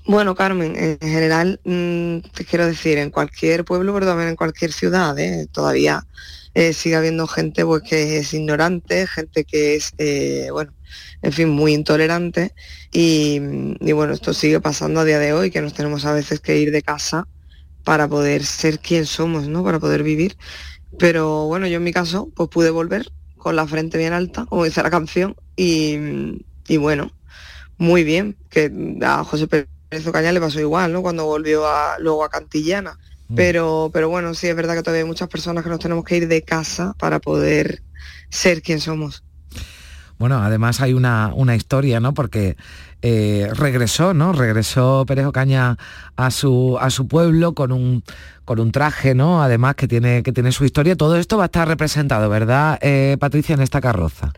Bueno, Carmen, en general, mm, te quiero decir, en cualquier pueblo, pero también en cualquier ciudad, ¿eh? todavía eh, sigue habiendo gente pues, que es ignorante, gente que es, eh, bueno, en fin, muy intolerante. Y, y, bueno, esto sigue pasando a día de hoy, que nos tenemos a veces que ir de casa para poder ser quien somos, ¿no? Para poder vivir. Pero bueno, yo en mi caso, pues pude volver con la frente bien alta, como dice la canción, y, y bueno, muy bien, que a José Pérez Ocaña le pasó igual, ¿no? Cuando volvió a, luego a Cantillana. Mm. Pero, pero bueno, sí es verdad que todavía hay muchas personas que nos tenemos que ir de casa para poder ser quien somos. Bueno, además hay una, una historia, ¿no? Porque eh, regresó, ¿no? Regresó Pérez Ocaña a su, a su pueblo con un, con un traje, ¿no? Además que tiene, que tiene su historia. Todo esto va a estar representado, ¿verdad, eh, Patricia, en esta carroza?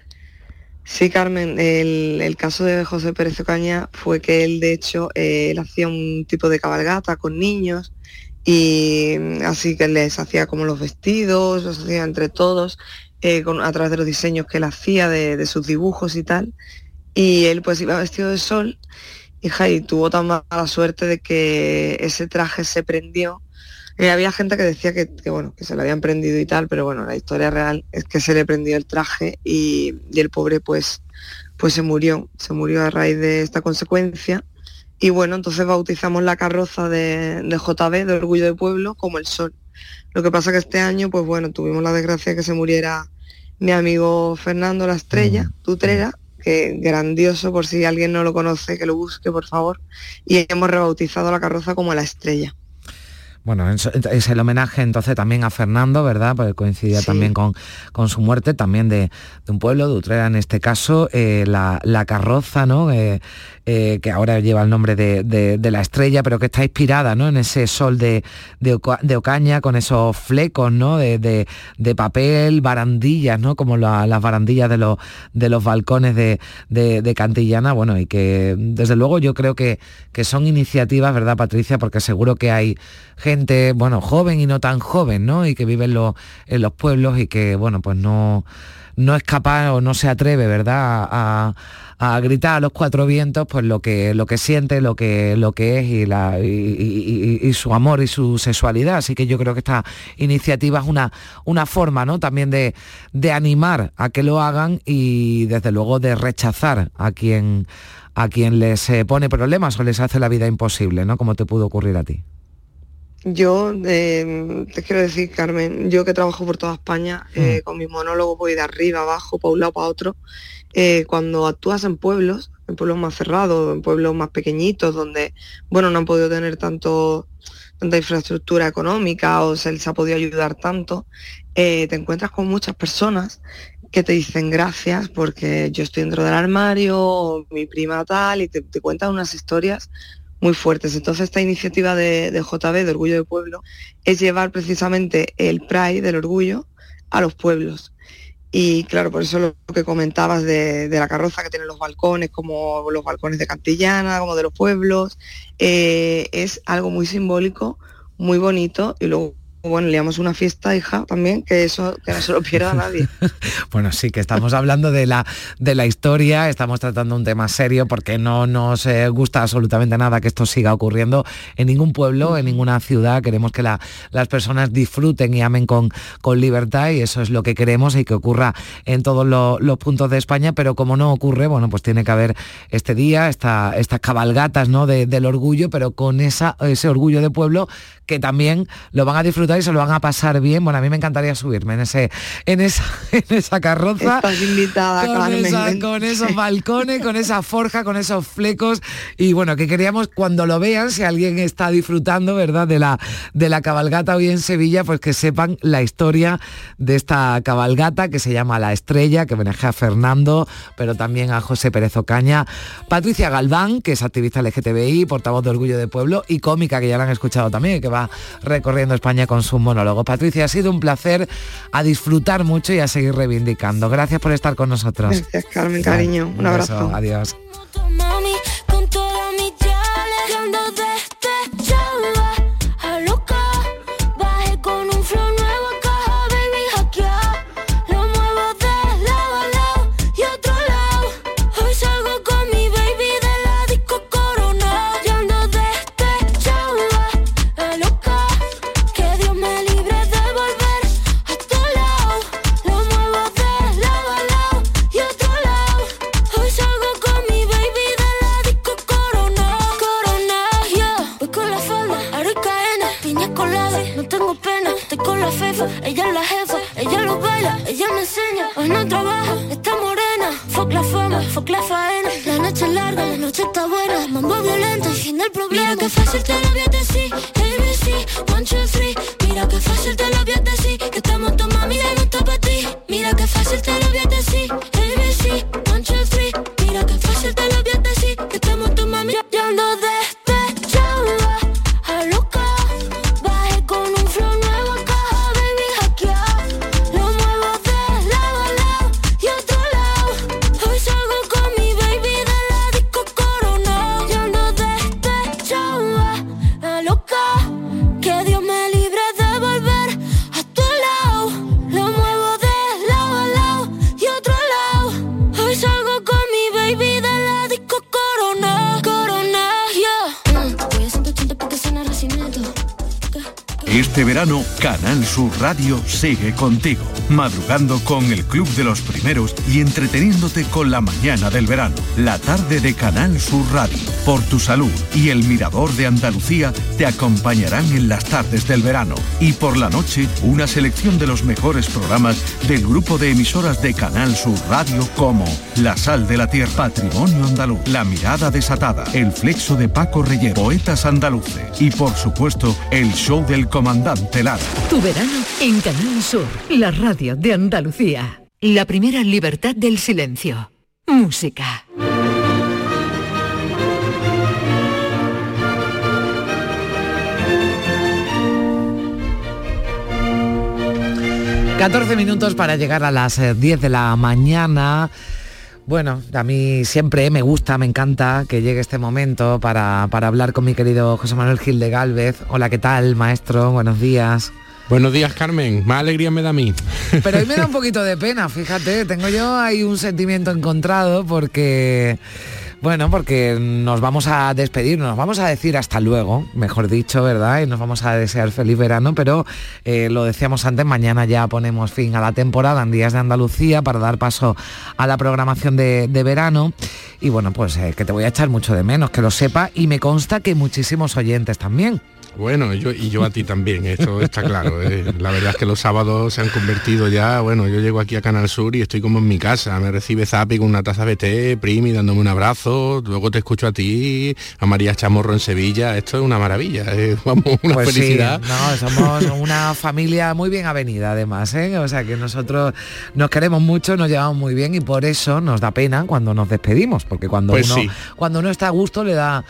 Sí, Carmen, el, el caso de José Pérez Ocaña fue que él, de hecho, eh, él hacía un tipo de cabalgata con niños y así que les hacía como los vestidos, los hacía entre todos, eh, con, a través de los diseños que él hacía, de, de sus dibujos y tal. Y él pues iba vestido de sol, hija, y tuvo tan mala suerte de que ese traje se prendió. Eh, había gente que decía que, que, bueno, que se le habían prendido y tal, pero bueno, la historia real es que se le prendió el traje y, y el pobre pues, pues se murió, se murió a raíz de esta consecuencia. Y bueno, entonces bautizamos la carroza de, de JB, de Orgullo de Pueblo, como el sol. Lo que pasa que este año, pues bueno, tuvimos la desgracia de que se muriera mi amigo Fernando La Estrella, Tutrera, que grandioso, por si alguien no lo conoce, que lo busque, por favor. Y hemos rebautizado la carroza como La Estrella. Bueno, es, el homenaje entonces también a Fernando, ¿verdad? Porque coincidía Sí. también con, con su muerte, también de, de un pueblo, de Utrera en este caso, eh, la, la carroza, ¿no? Eh, eh, que ahora lleva el nombre de, de- la estrella, pero que está inspirada, ¿no? En ese sol de, de, Oca- de Ocaña, con esos flecos, ¿no? De, papel, barandillas, ¿no? Como la- las barandillas de los, de los balcones de Cantillana, bueno, y que desde luego yo creo que, que son iniciativas, ¿verdad, Patricia? Porque seguro que hay gente, bueno, joven y no tan joven, ¿no? Y que vive en los, en los pueblos y que, bueno, pues no, no es capaz o no se atreve, ¿verdad?, a, a gritar a los cuatro vientos pues lo que, lo que siente, lo que, lo que es y, la, y, y- y- su amor y su sexualidad. Así que yo creo que esta iniciativa es una, una forma ¿no? también de, de animar a que lo hagan y desde luego de rechazar a quien, a quien les eh, pone problemas o les hace la vida imposible, ¿no? Como te pudo ocurrir a ti. Yo eh, te quiero decir, Carmen, yo que trabajo por toda España, eh, con mi monólogo voy de arriba, abajo, para un lado, para otro. eh, cuando actúas en pueblos, en pueblos más cerrados, en pueblos más pequeñitos, donde, bueno, no han podido tener tanto tanta infraestructura económica o se les ha podido ayudar tanto, eh, te encuentras con muchas personas que te dicen gracias porque yo estoy dentro del armario, o mi prima tal, y te, te cuentan unas historias muy fuertes. Entonces esta iniciativa de, de JB, de Orgullo de Pueblo, es llevar precisamente el Pride del orgullo a los pueblos. Y claro, por eso lo que comentabas de, la carroza que tiene los balcones, como los balcones de Cantillana, como de los pueblos, eh, es algo muy simbólico, muy bonito y luego bueno, le damos una fiesta, hija, también, que eso que no se lo pierda nadie. Bueno, sí, que estamos hablando de la, de la historia, estamos tratando un tema serio porque no nos eh, gusta absolutamente nada que esto siga ocurriendo en ningún pueblo, en ninguna ciudad. Queremos que la- las personas disfruten y amen con, con libertad y eso es lo que queremos y que ocurra en todos lo- los puntos de España, pero como no ocurre, bueno, pues tiene que haber este día, esta, estas cabalgatas ¿no? de- del orgullo, pero con esa, ese orgullo de pueblo que también lo van a disfrutar y se lo van a pasar bien. Bueno, a mí me encantaría subirme en ese, en esa, en esa carroza. Estás invitada, con, Carmen. esa- con esos balcones, con esa forja, con esos flecos. Y bueno, que queríamos cuando lo vean, si alguien está disfrutando, ¿verdad? De la, de la cabalgata hoy en Sevilla, pues que sepan la historia de esta cabalgata que se llama La Estrella, que homenajea a Fernando, pero también a José Pérez Ocaña. Patricia Galván, que es activista LGTBI, portavoz de Orgullo de Pueblo y cómica, que ya la han escuchado también, que va recorriendo España con sus monólogos. Patricia, ha sido un placer a disfrutar mucho y a seguir reivindicando. Gracias por estar con nosotros. Gracias, Carmen, cariño. Un abrazo. Adiós. Ella es la jefa, ella lo baila, ella me enseña. Hoy no trabaja, está morena. Fuck la fama, fuck la faena. La noche es larga, la noche está buena. Mambo violento, fin del problema. Mira que fácil te lo voy a decir. ABC, one, two, three. Mira que fácil te lo voy a decir. Que estamos tu mami, ya no está para ti. Mira que fácil te lo voy a decir. Sur Radio sigue contigo, madrugando con el Club de los Primeros y entreteniéndote con la mañana del verano. La tarde de Canal Sur Radio, por tu salud y el Mirador de Andalucía te acompañarán en las tardes del verano. Y por la noche, una selección de los mejores programas del grupo de emisoras de Canal Sur Radio como La Sal de la Tierra, Patrimonio Andaluz, La Mirada Desatada, El Flexo de Paco Reyero, Poetas Andaluces y por supuesto, el show del comandante Lara. Tu verano en Canal Sur, la radio de Andalucía. La primera libertad del silencio. Música. 14 minutos para llegar a las eh, 10 de la mañana. Bueno, a mí siempre me gusta, me encanta que llegue este momento para, para hablar con mi querido José Manuel Gil de Galvez. Hola, ¿qué tal, maestro? Buenos días. Buenos días, Carmen. Más alegría me da a mí. Pero hoy me da un poquito de pena, fíjate, tengo yo ahí un sentimiento encontrado porque, bueno, porque nos vamos a despedir, nos vamos a decir hasta luego, mejor dicho, ¿verdad? Y nos vamos a desear feliz verano, pero eh, lo decíamos antes, mañana ya ponemos fin a la temporada en Días de Andalucía para dar paso a la programación de, verano. Y bueno, pues eh, que te voy a echar mucho de menos, que lo sepa, y me consta que muchísimos oyentes también. Bueno, yo, y yo a ti también, esto está claro. eh. La verdad es que los sábados se han convertido ya, bueno, yo llego aquí a Canal Sur y estoy como en mi casa. Me recibe Zapi con una taza de té, Primi dándome un abrazo, luego te escucho a ti, a María Chamorro en Sevilla. Esto es una maravilla, eh. vamos, una Pues sí, felicidad. no, somos una familia muy bien avenida además, ¿eh? o sea que nosotros nos queremos mucho, nos llevamos muy bien y por eso nos da pena cuando nos despedimos, porque cuando Pues uno sí. cuando uno está a gusto le da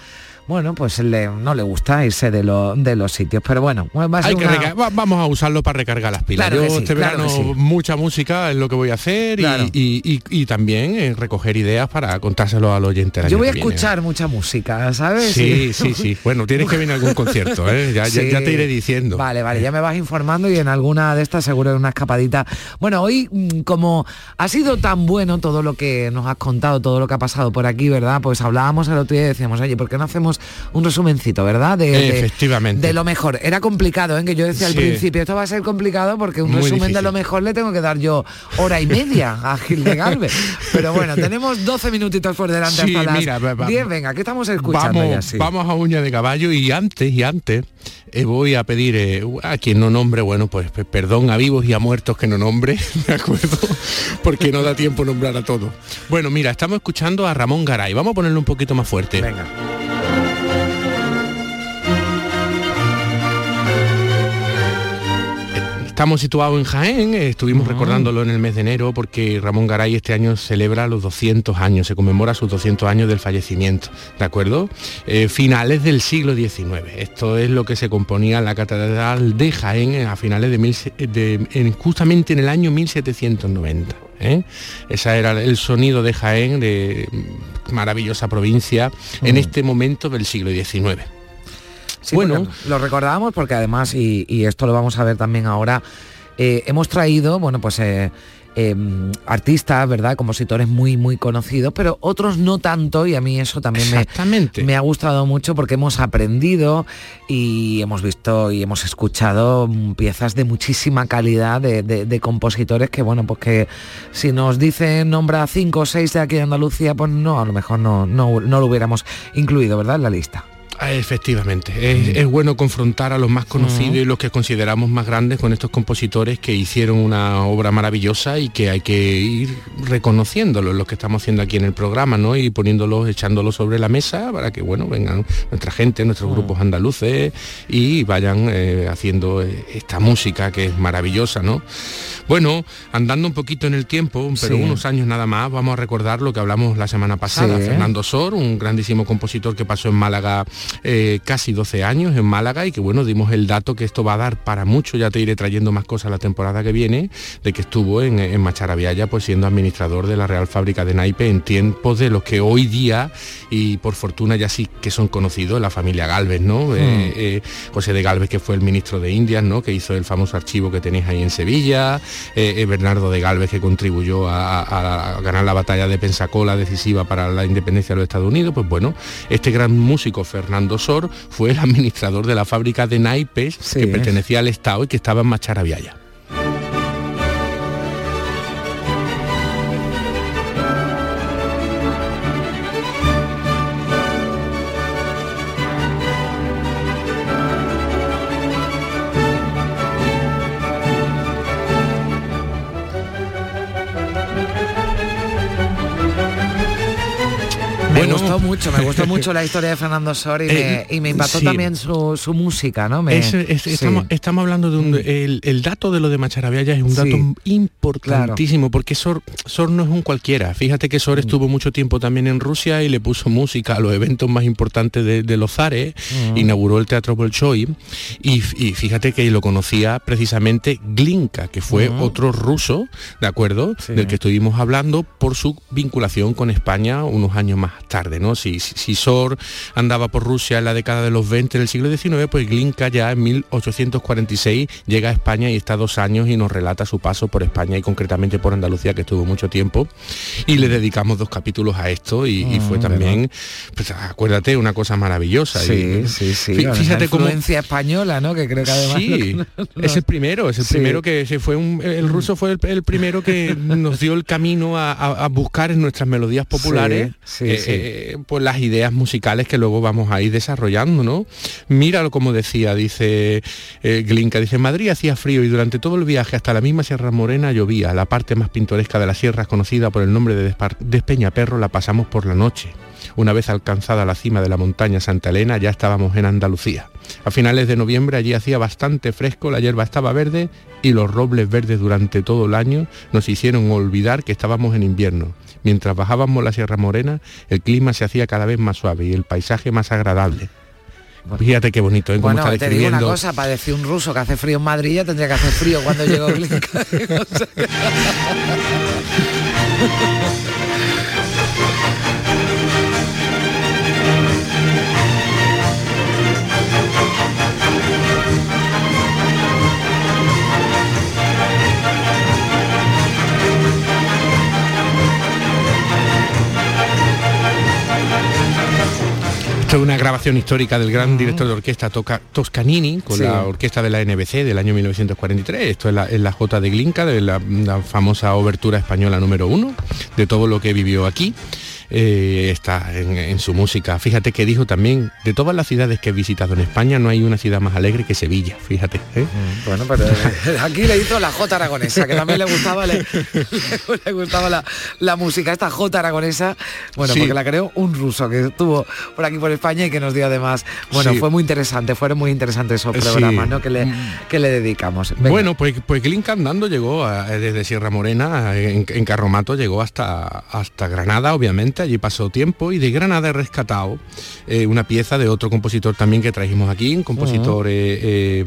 bueno, pues le- no le gusta irse de, lo- de los sitios, pero bueno, va a ser Hay que una- reca- va- vamos a usarlo para recargar las pilas. Claro Yo sí, este claro verano sí. mucha música es lo que voy a hacer y- Claro. y, y- y también eh, recoger ideas para contárselo al oyente. Yo voy a viene. escuchar mucha música, ¿sabes? Sí, sí, sí. Bueno, tienes que venir a algún concierto, ¿eh? Ya, ya- Sí. ya te iré diciendo. Vale, vale, ya me vas informando y en alguna de estas seguro en una escapadita. Bueno, hoy mm, como ha sido tan bueno todo lo que nos has contado, todo lo que ha pasado por aquí, ¿verdad? Pues hablábamos el otro día y decíamos, oye, ¿por qué no hacemos un resumencito, ¿verdad? De, de- Efectivamente. de lo mejor. Era complicado, ¿eh? Que yo decía al principio, esto va a ser complicado porque un Muy resumen de lo mejor le tengo que dar yo hora y media a Gil de Galvez. Pero bueno, tenemos 12 minutitos por delante Sí, hasta mira, va- va- 10. Venga, ¿qué estamos escuchando Vamos, ya? Sí. vamos a uña de caballo y antes y antes eh, voy a pedir eh, a quien no nombre, bueno, pues pe- perdón a vivos y a muertos que no nombre, ¿de acuerdo? Porque no da tiempo nombrar a todos. Bueno, mira, estamos escuchando a Ramón Garay. Vamos a ponerlo un poquito más fuerte. Venga. Estamos situados en Jaén, eh, estuvimos recordándolo en el mes de enero porque Ramón Garay este año celebra los 200 años, se conmemora sus 200 años del fallecimiento, ¿de acuerdo? Eh, finales del siglo XIX. Esto es lo que se componía la Catedral de Jaén a finales de, mil, de- en- justamente en el año 1790. ¿eh? Ese era el sonido de Jaén, de mm, maravillosa provincia, en Mm. este momento del siglo XIX. Sí, Bueno. lo recordábamos porque además, y, y esto lo vamos a ver también ahora, eh, hemos traído, bueno, pues eh, eh, artistas, ¿verdad? Compositores muy, muy conocidos, pero otros no tanto, y a mí eso también me, me ha gustado mucho porque hemos aprendido y hemos visto y hemos escuchado piezas de muchísima calidad de, de- de compositores que, bueno, pues que si nos dicen nombra cinco o seis de aquí de Andalucía, pues no, a lo mejor no, no, no lo hubiéramos incluido, ¿verdad? En la lista. Ah, Efectivamente, es, es bueno confrontar a los más conocidos y los que consideramos más grandes con estos compositores que hicieron una obra maravillosa y que hay que ir reconociéndolos, lo que estamos haciendo aquí en el programa, ¿no? Y poniéndolos, echándolos sobre la mesa para que, bueno, vengan nuestra gente, nuestros grupos andaluces y vayan eh, haciendo eh, esta música que es maravillosa, ¿no? Bueno, andando un poquito en el tiempo, pero Sí. unos años nada más, vamos a recordar lo que hablamos la semana pasada. Sí. Fernando Sor, un grandísimo compositor que pasó en Málaga eh, casi 12 años en Málaga y que bueno, dimos el dato que esto va a dar para mucho, ya te iré trayendo más cosas la temporada que viene, de que estuvo en, en Macharabiaya pues siendo administrador de la Real Fábrica de Naipe en tiempos de los que hoy día, y por fortuna ya sí que son conocidos, la familia Galvez, ¿no? Eh, eh, José de Galvez que fue el ministro de Indias, ¿no? Que hizo el famoso archivo que tenéis ahí en Sevilla, eh, eh, Bernardo de Galvez que contribuyó a, a- a ganar la batalla de Pensacola decisiva para la independencia de los Estados Unidos, pues bueno, este gran músico Fernando Sor fue el administrador de la fábrica de naipes que pertenecía al Estado y que estaba en Macharabiaya. Gustó mucho, me gustó mucho la historia de Fernando Sor y, Eh, me, y me impactó sí. también su, su música, ¿no? Me- Es- es- sí. Mm. estamos, estamos hablando de un... El, el dato de lo de Macharabiaya es un dato Sí. importantísimo, porque Sor, Sor no es un cualquiera. Fíjate que Mm. Sor estuvo mucho tiempo también en Rusia y le puso música a los eventos más importantes de, de los zares, Mm. inauguró el Teatro Bolshoi y, y fíjate que lo conocía precisamente Glinka, que fue Mm. otro ruso, ¿de acuerdo? Del que estuvimos hablando por su vinculación con España unos años más tarde, ¿no? Si, si, Sor andaba por Rusia en la década de los 20 del siglo XIX, pues Glinka ya en 1846 llega a España y está dos años y nos relata su paso por España y concretamente por Andalucía, que estuvo mucho tiempo. Y le dedicamos dos capítulos a esto y, y fue Mm, también, pues acuérdate, una cosa maravillosa. Sí, Y- sí, sí. Fíjate cómo influencia española, ¿no? Que creo que además... Sí, es el primero, es el Sí. primero que se fue un, el ruso fue el, el primero que nos dio el camino a, a- a buscar en nuestras melodías populares Sí, sí, eh, sí. Pues las ideas musicales que luego vamos a ir desarrollando, ¿no? Míralo como decía, dice eh, Glinka, dice, Madrid hacía frío y durante todo el viaje hasta la misma Sierra Morena llovía. La parte más pintoresca de la sierra, conocida por el nombre de Despeñaperro, la pasamos por la noche. Una vez alcanzada la cima de la montaña Santa Elena, ya estábamos en Andalucía. A finales de noviembre allí hacía bastante fresco, la hierba estaba verde y los robles verdes durante todo el año nos hicieron olvidar que estábamos en invierno. Mientras bajábamos la Sierra Morena, el clima se hacía cada vez más suave y el paisaje más agradable. Fíjate qué bonito, ¿eh? Bueno, está te digo una cosa, para decir un ruso que hace frío en Madrid ya tendría que hacer frío cuando llegó Glinka. Esto es una grabación histórica del gran director de orquesta Toca- Toscanini con Sí. la orquesta de la NBC del año 1943. Esto es la, es la J de Glinka, de la, la famosa obertura española número uno, de todo lo que vivió aquí. Eh, está en, en su música. Fíjate que dijo también, de todas las ciudades que he visitado en España, no hay una ciudad más alegre que Sevilla, fíjate. ¿eh? Bueno, pero eh, aquí le hizo la J aragonesa, que también le gustaba, le, le gustaba la, la música, esta J aragonesa, bueno, Sí. porque la creó un ruso que estuvo por aquí por España y que nos dio además, bueno, Sí. fue muy interesante, fueron muy interesantes esos Sí. programas, ¿no? Que le, que le dedicamos. Venga. Bueno, pues, pues Glinka andando llegó a- desde Sierra Morena, en, en Carromato, llegó hasta, hasta Granada, obviamente, allí pasó tiempo y de Granada he rescatado eh, una pieza de otro compositor también que trajimos aquí, un compositor eh,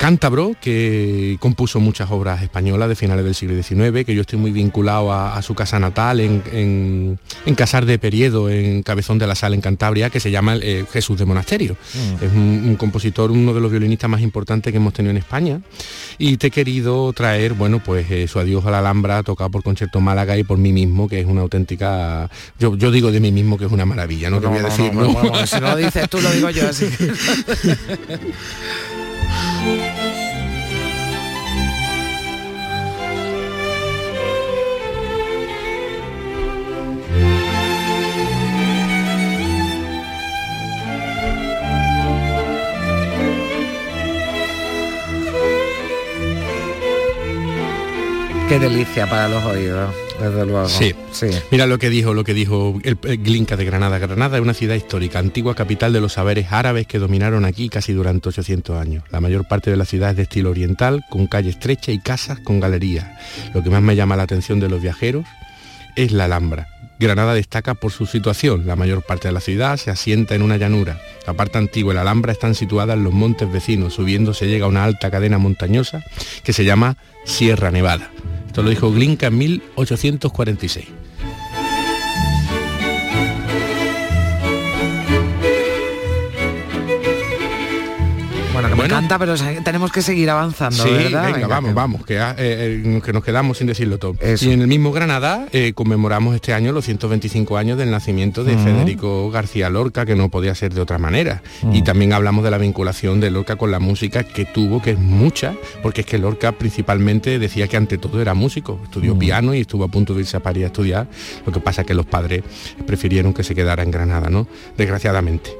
cántabro que compuso muchas obras españolas de finales del siglo XIX, que yo estoy muy vinculado a, a su casa natal en, en, en Casar de Periedo, en Cabezón de la Sal, en Cantabria, que se llama eh, Jesús de Monasterio. Es un, un compositor, uno de los violinistas más importantes que hemos tenido en España. Y te he querido traer, bueno, pues eh, su adiós a la Alhambra, tocado por Concierto Málaga y por mí mismo, que es una auténtica... Yo, yo digo de mí mismo que es una maravilla, no, te voy a decir, no, ¿no? bueno, bueno, si no lo dices tú, lo digo yo así. Qué delicia para los oídos, desde luego. Sí. sí. Mira lo que dijo, lo que dijo el, el Glinka de Granada. Granada es una ciudad histórica, antigua capital de los saberes árabes que dominaron aquí casi durante 800 años. La mayor parte de la ciudad es de estilo oriental, con calle estrecha y casas con galerías. Lo que más me llama la atención de los viajeros es la Alhambra. Granada destaca por su situación. La mayor parte de la ciudad se asienta en una llanura. La parte antigua y la Alhambra están situadas en los montes vecinos. Subiendo se llega a una alta cadena montañosa que se llama Sierra Nevada. Lo dijo Glinka en 1846. Bueno, que me encanta, pero tenemos que seguir avanzando, Sí, ¿verdad? venga, Venga, vamos, que- vamos, que, eh, eh, que nos quedamos sin decirlo todo. Y en el mismo Granada eh, conmemoramos este año los 125 años del nacimiento de. Federico García Lorca, que no podía ser de otra manera. Y también hablamos de la vinculación de Lorca con la música que tuvo, que es mucha, porque es que Lorca principalmente decía que ante todo era músico, estudió piano y estuvo a punto de irse a París a estudiar. Lo que pasa es que los padres prefirieron que se quedara en Granada, ¿no? Desgraciadamente.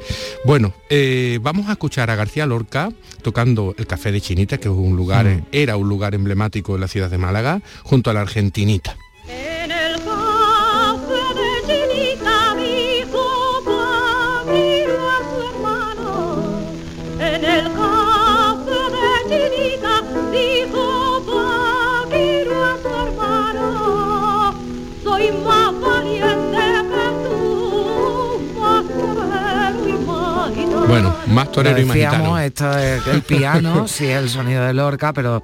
Bueno, eh, vamos a escuchar a García Lorca tocando el Café de Chinita, que es un lugar, Mm. era un lugar emblemático en la ciudad de Málaga, junto a la Argentinita. Más torero y más gitano. esto es el piano, sí el sonido de Lorca, pero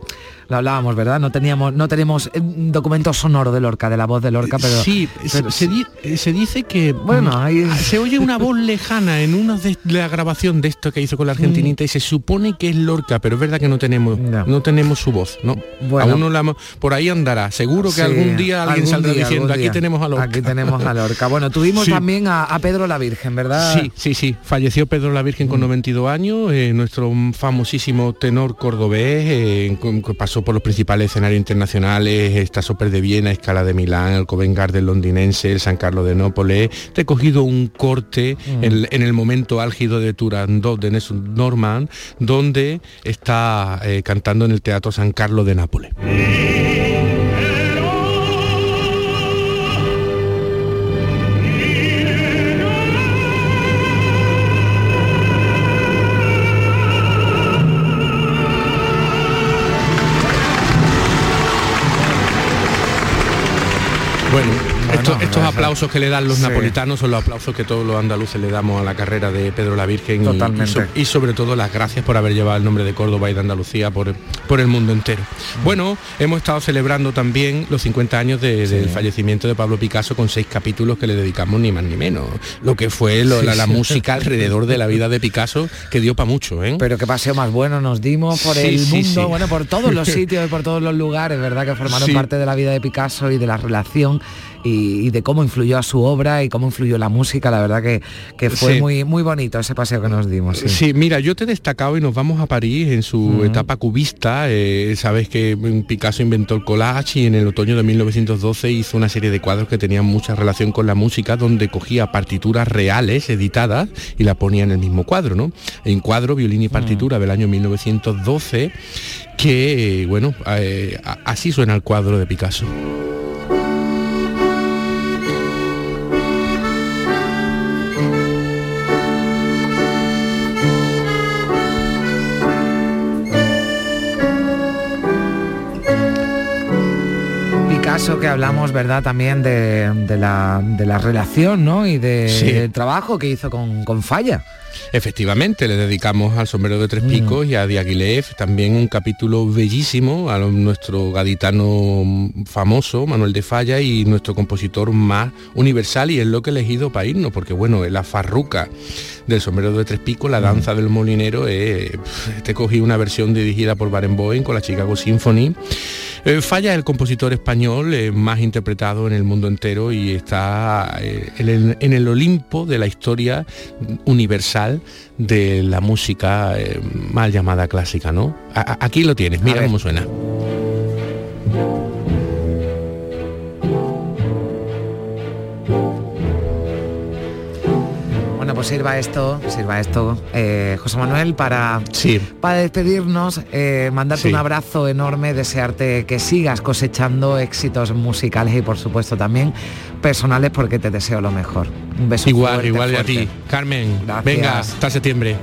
lo hablábamos, ¿verdad? No teníamos, no tenemos eh, documento sonoro de Lorca, de la voz de Lorca, pero sí, pero se, di- eh, se dice que Bueno, mm, ahí- se oye una voz lejana en una de la grabación de esto que hizo con la Argentinita y se supone que es Lorca, pero es verdad que no tenemos no, tenemos su voz, ¿no? Bueno. Aún no la por ahí andará. Seguro que Sí, algún día alguien algún saldrá día, diciendo aquí tenemos a Lorca. Aquí tenemos a Lorca. Bueno, tuvimos Sí. también a, a Pedro la Virgen, ¿verdad? Sí, sí, sí. Falleció Pedro la Virgen Mm. con 92 años, eh, nuestro famosísimo tenor cordobés, eh, que pasó por los principales escenarios internacionales, esta Soper de Viena, Escala de Milán, el Covent Garden londinense, el San Carlos de Nápoles. Te he cogido un corte Mm. en, en el momento álgido de Turandot de Nessun Norman, donde está eh, cantando en el Teatro San Carlos de Nápoles. Bueno, estos, estos aplausos que le dan los Sí. napolitanos son los aplausos que todos los andaluces le damos a la carrera de Pedro la Virgen y- y, Totalmente. so- y sobre todo las gracias por haber llevado el nombre de Córdoba y de Andalucía por, por el mundo entero. Bueno, hemos estado celebrando también los 50 años de- del fallecimiento de Pablo Picasso con seis capítulos que le dedicamos ni más ni menos. Lo que fue lo- Sí, la, la música alrededor de la vida de Picasso que dio para mucho, ¿eh? Pero qué paseo más bueno nos dimos por el mundo, bueno, por todos los sitios y por todos los lugares, ¿verdad? Que formaron parte de la vida de Picasso y de la relación y, y de cómo influyó a su obra y cómo influyó la música. La verdad que, que fue Sí. muy, muy bonito ese paseo que nos dimos. Sí. Sí. mira, yo te he destacado y nos vamos a París en su etapa cubista. eh, sabes que mm, Picasso inventó el collage y en el otoño de 1912 hizo una serie de cuadros que tenían mucha relación con la música, donde cogía partituras reales editadas y la ponía en el mismo cuadro, ¿no? En cuadro, violín y partitura del año 1912, que, bueno, eh, así suena el cuadro de Picasso. Picasso que hablamos, ¿verdad? También de, de la, de la relación, ¿no? Y de- Sí. del trabajo que hizo con, con Falla. Efectivamente, le dedicamos al sombrero de tres Mm. picos y a Diaghilev también un capítulo bellísimo a nuestro gaditano famoso, Manuel de Falla, y nuestro compositor más universal, y es lo que he elegido para irnos, porque bueno, la farruca del sombrero de tres picos, la danza del molinero, eh, te cogí una versión dirigida por Barenboim con la Chicago Symphony. Eh, Falla es el compositor español eh, más interpretado en el mundo entero y está en, el, en el Olimpo de la historia universal de la música mal llamada clásica, ¿no? A- aquí lo tienes, mira cómo suena. Pues sirva esto, sirva esto, eh, José Manuel, para, sí. para despedirnos, eh, mandarte Sí. un abrazo enorme, desearte que sigas cosechando éxitos musicales y por supuesto también personales porque te deseo lo mejor. Un beso Igual, fuerte, igual de a fuerte. ti. Carmen, Gracias. venga, hasta septiembre.